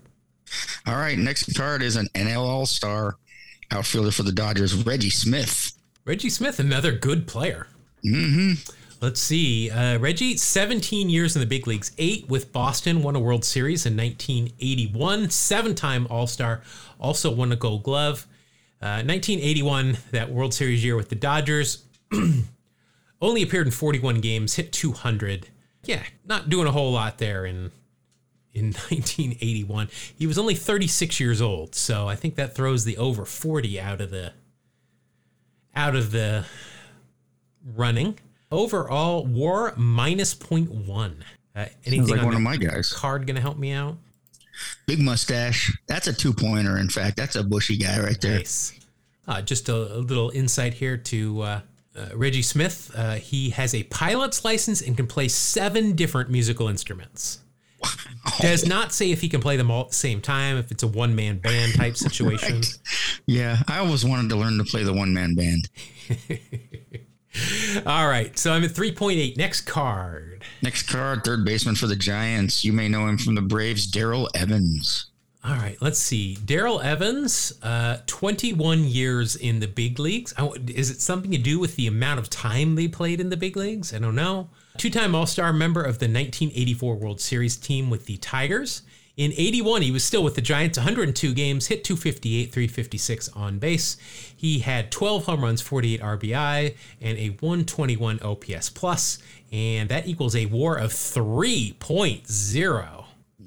All right, next card is an NL All Star outfielder for the Dodgers, Reggie Smith. Reggie Smith, another good player. hmm Let's see. Uh, Reggie, 17 years in the big leagues, eight with Boston, won a World Series in 1981, seven time All Star, also won a Gold Glove. Uh, 1981, that World Series year with the Dodgers, only appeared in 41 games, hit 200. Yeah, not doing a whole lot there in in 1981. He was only 36 years old, so I think that throws the over 40 out of the out of the running. Overall, war minus 0.1. Uh, Sounds anything like on one of my guys. card going to help me out? Big mustache. That's a two pointer. In fact, that's a bushy guy right there. Nice. Uh, just a, a little insight here to uh, uh, Reggie Smith. Uh, he has a pilot's license and can play seven different musical instruments. Does not say if he can play them all at the same time, if it's a one man band type situation. Yeah, I always wanted to learn to play the one man band. All right, so I'm at 3.8. Next card. Next card, third baseman for the Giants. You may know him from the Braves, Darrell Evans. All right, let's see. Darrell Evans, uh, 21 years in the big leagues. Is it something to do with the amount of time they played in the big leagues? I don't know. Two time All Star member of the 1984 World Series team with the Tigers. In 81, he was still with the Giants, 102 games, hit 258, 356 on base. He had 12 home runs, 48 RBI, and a 121 OPS plus, and that equals a WAR of 3.0.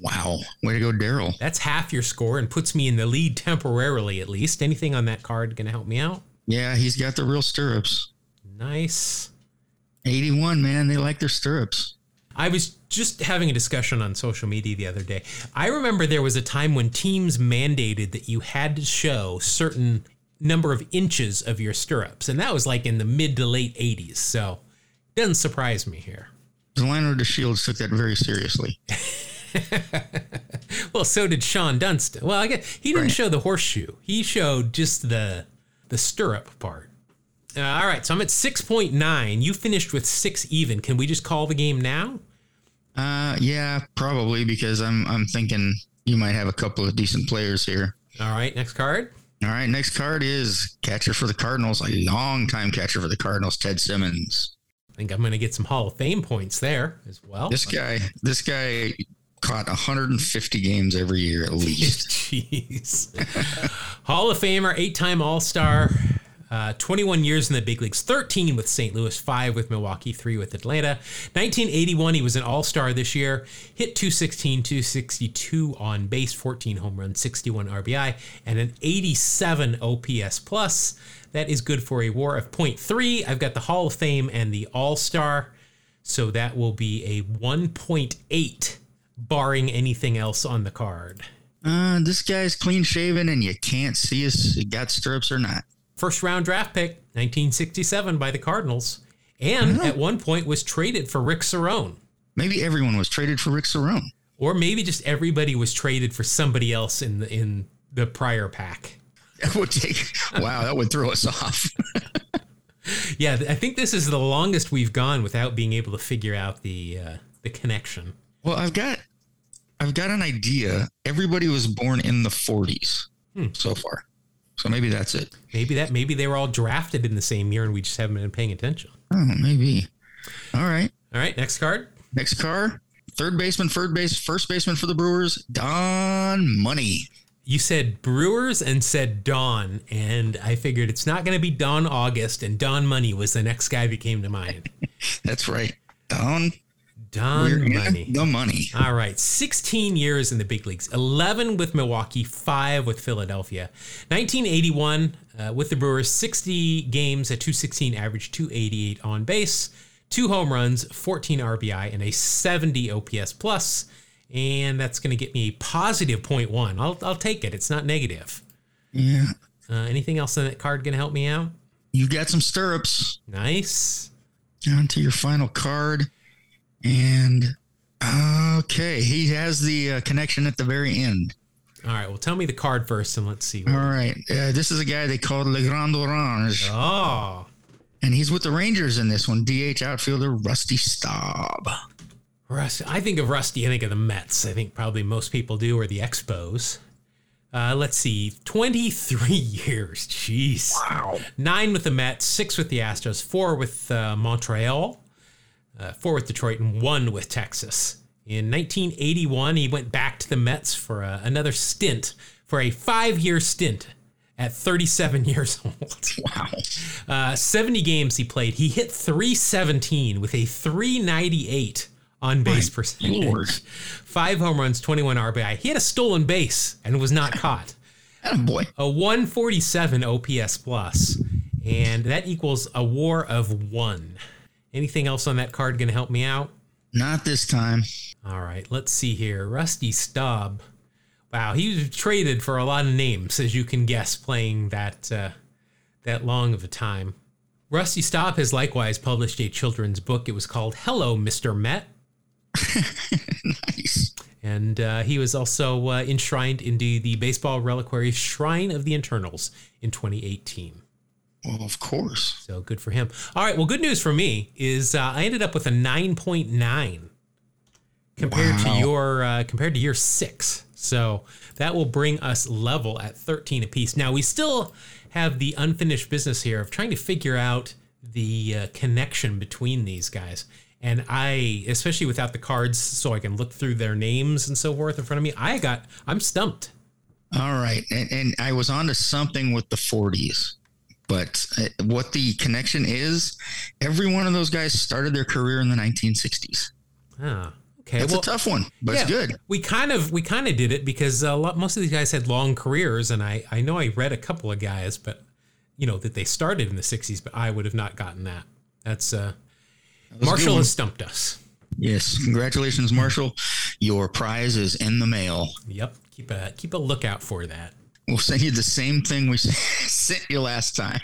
Wow. Way to go, Darrell. That's half your score and puts me in the lead temporarily, at least. Anything on that card going to help me out? Yeah, he's got the real stirrups. Nice. 81, man. They like their stirrups. I was just having a discussion on social media the other day. I remember there was a time when teams mandated that you had to show certain number of inches of your stirrups, and that was like in the mid to late 80s. So, doesn't surprise me here. Delino DeShields took that very seriously. Well, so did Shawon Dunston. Well, I guess he didn't Right. show the horseshoe. He showed just the the stirrup part. Uh, all right, so I'm at 6.9. You finished with 6 even. Can we just call the game now? Uh, yeah, probably because I'm I'm thinking you might have a couple of decent players here. All right, next card. All right, next card is catcher for the Cardinals, a long time catcher for the Cardinals, Ted Simmons. I think I'm going to get some Hall of Fame points there as well. This guy, this guy caught 150 games every year at least. Jeez. Hall of Famer, eight time All Star. Uh, 21 years in the big leagues, 13 with St. Louis, 5 with Milwaukee, 3 with Atlanta. 1981, he was an all star this year. Hit 216, 262 on base, 14 home runs, 61 RBI, and an 87 OPS plus. That is good for a war of 0.3. I've got the Hall of Fame and the All Star. So that will be a 1.8, barring anything else on the card. Uh, this guy's clean shaven, and you can't see if he got stirrups or not. First round draft pick, 1967 by the Cardinals, and at one point was traded for Rick Cerone. Maybe everyone was traded for Rick Cerone. Or maybe just everybody was traded for somebody else in the in the prior pack. That would take. wow, that would throw us off. Yeah, I think this is the longest we've gone without being able to figure out the uh, the connection. Well, I've got, I've got an idea. Everybody was born in the 40s hmm. so far, so maybe that's it. Maybe that maybe they were all drafted in the same year and we just haven't been paying attention. Oh, maybe. All right. All right, next card. Next car, third baseman, third base, first baseman for the Brewers, Don Money. You said Brewers and said Don, and I figured it's not going to be Don August, and Don Money was the next guy that came to mind. That's right. Don Don Money. The money. All right, 16 years in the big leagues, 11 with Milwaukee, 5 with Philadelphia. 1981 uh, with the Brewers, 60 games at 216 average, 288 on base, 2 home runs, 14 RBI, and a 70 OPS plus. And that's going to get me a positive 0.1. I'll, I'll take it. It's not negative. Yeah. Uh, anything else on that card going to help me out? You got some stirrups. Nice. On to your final card. And okay, he has the uh, connection at the very end. All right, well, tell me the card first and let's see. All right. Uh, this is a guy they called Le Grand Orange, Oh, and he's with the Rangers in this one. DH outfielder Rusty Staub. Rusty. I think of Rusty. I think of the Mets. I think probably most people do, or the Expos. Uh, let's see, 23 years. Jeez. Wow. Nine with the Mets, six with the Astros, four with uh, Montreal, uh, four with Detroit, and one with Texas. In 1981, he went back to the Mets for uh, another stint, for a five year stint at 37 years old. Wow. Uh, 70 games he played. He hit 317 with a 398 on base percentage. Lord. Five home runs, 21 RBI. He had a stolen base and was not caught. boy. A 147 OPS plus, and that equals a WAR of one. Anything else on that card going to help me out? Not this time. All right, let's see here. Rusty Staub. Wow, he was traded for a lot of names, as you can guess, playing that uh, that long of a time. Rusty Staub has likewise published a children's book. It was called Hello, Mr. Met. Nice. And uh, he was also uh, enshrined into the Baseball Reliquary Shrine of the Eternals in 2018. Well, of course. So good for him. All right. Well, good news for me is uh, I ended up with a 9.9 compared to your uh, compared to your six. So that will bring us level at 13 apiece. Now we still have the unfinished business here of trying to figure out the uh, connection between these guys. And I, especially without the cards, so I can look through their names and so forth in front of me, I got, I'm stumped. All right. And, and I was on to something with the 40s. But uh, what the connection is, every one of those guys started their career in the 1960s. Ah, okay. It's well, a tough one, but it's good. We kind of we kind of did it because a lot, most of these guys had long careers, and I I know I read a couple of guys, but you know that they started in the '60s, but I would have not gotten that. That's uh, good Marshall has stumped us. Yes. Congratulations, Marshall. Your prize is in the mail. Yep, keep a keep a lookout for that. We'll send you the same thing we sent you last time.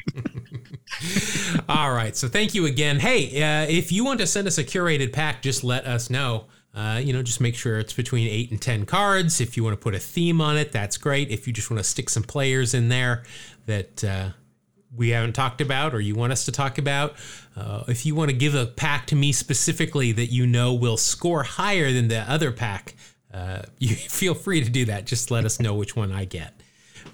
All right, so thank you again. Hey, uh, if you want to send us a curated pack, just let us know. Uh, you know, just make sure it's between eight and ten cards. If you want to put a theme on it, that's great. If you just want to stick some players in there that uh, we haven't talked about or you want us to talk about, uh, if you want to give a pack to me specifically that you know will score higher than the other pack, uh, you feel free to do that. Just let us know which one I get.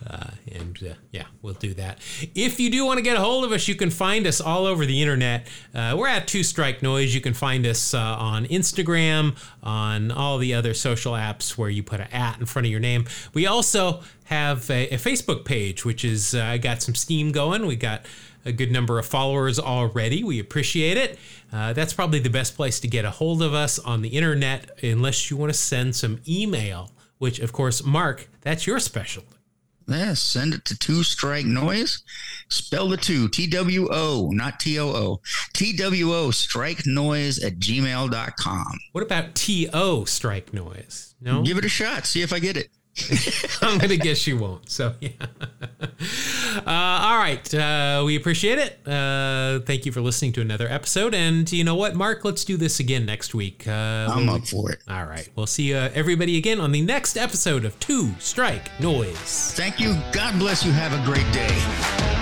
Uh, and uh, yeah, we'll do that. If you do want to get a hold of us, you can find us all over the internet. Uh, we're at Two Strike Noise. You can find us uh, on Instagram, on all the other social apps where you put an at in front of your name. We also have a, a Facebook page, which is uh, got some steam going. We got a good number of followers already. We appreciate it. Uh, that's probably the best place to get a hold of us on the internet, unless you want to send some email, which, of course, Mark, that's your specialty. Yeah, send it to Two Strike Noise. Spell the two T W O, not T O O. T W O, strike noise at gmail.com. What about T O strike noise? No? Give it a shot. See if I get it. I'm gonna guess you won't. So yeah. uh, all right, uh, we appreciate it. Uh, thank you for listening to another episode. And you know what, Mark? Let's do this again next week. Uh, I'm up for it. All right, we'll see uh, everybody again on the next episode of Two Strike Noise. Thank you. God bless you. Have a great day.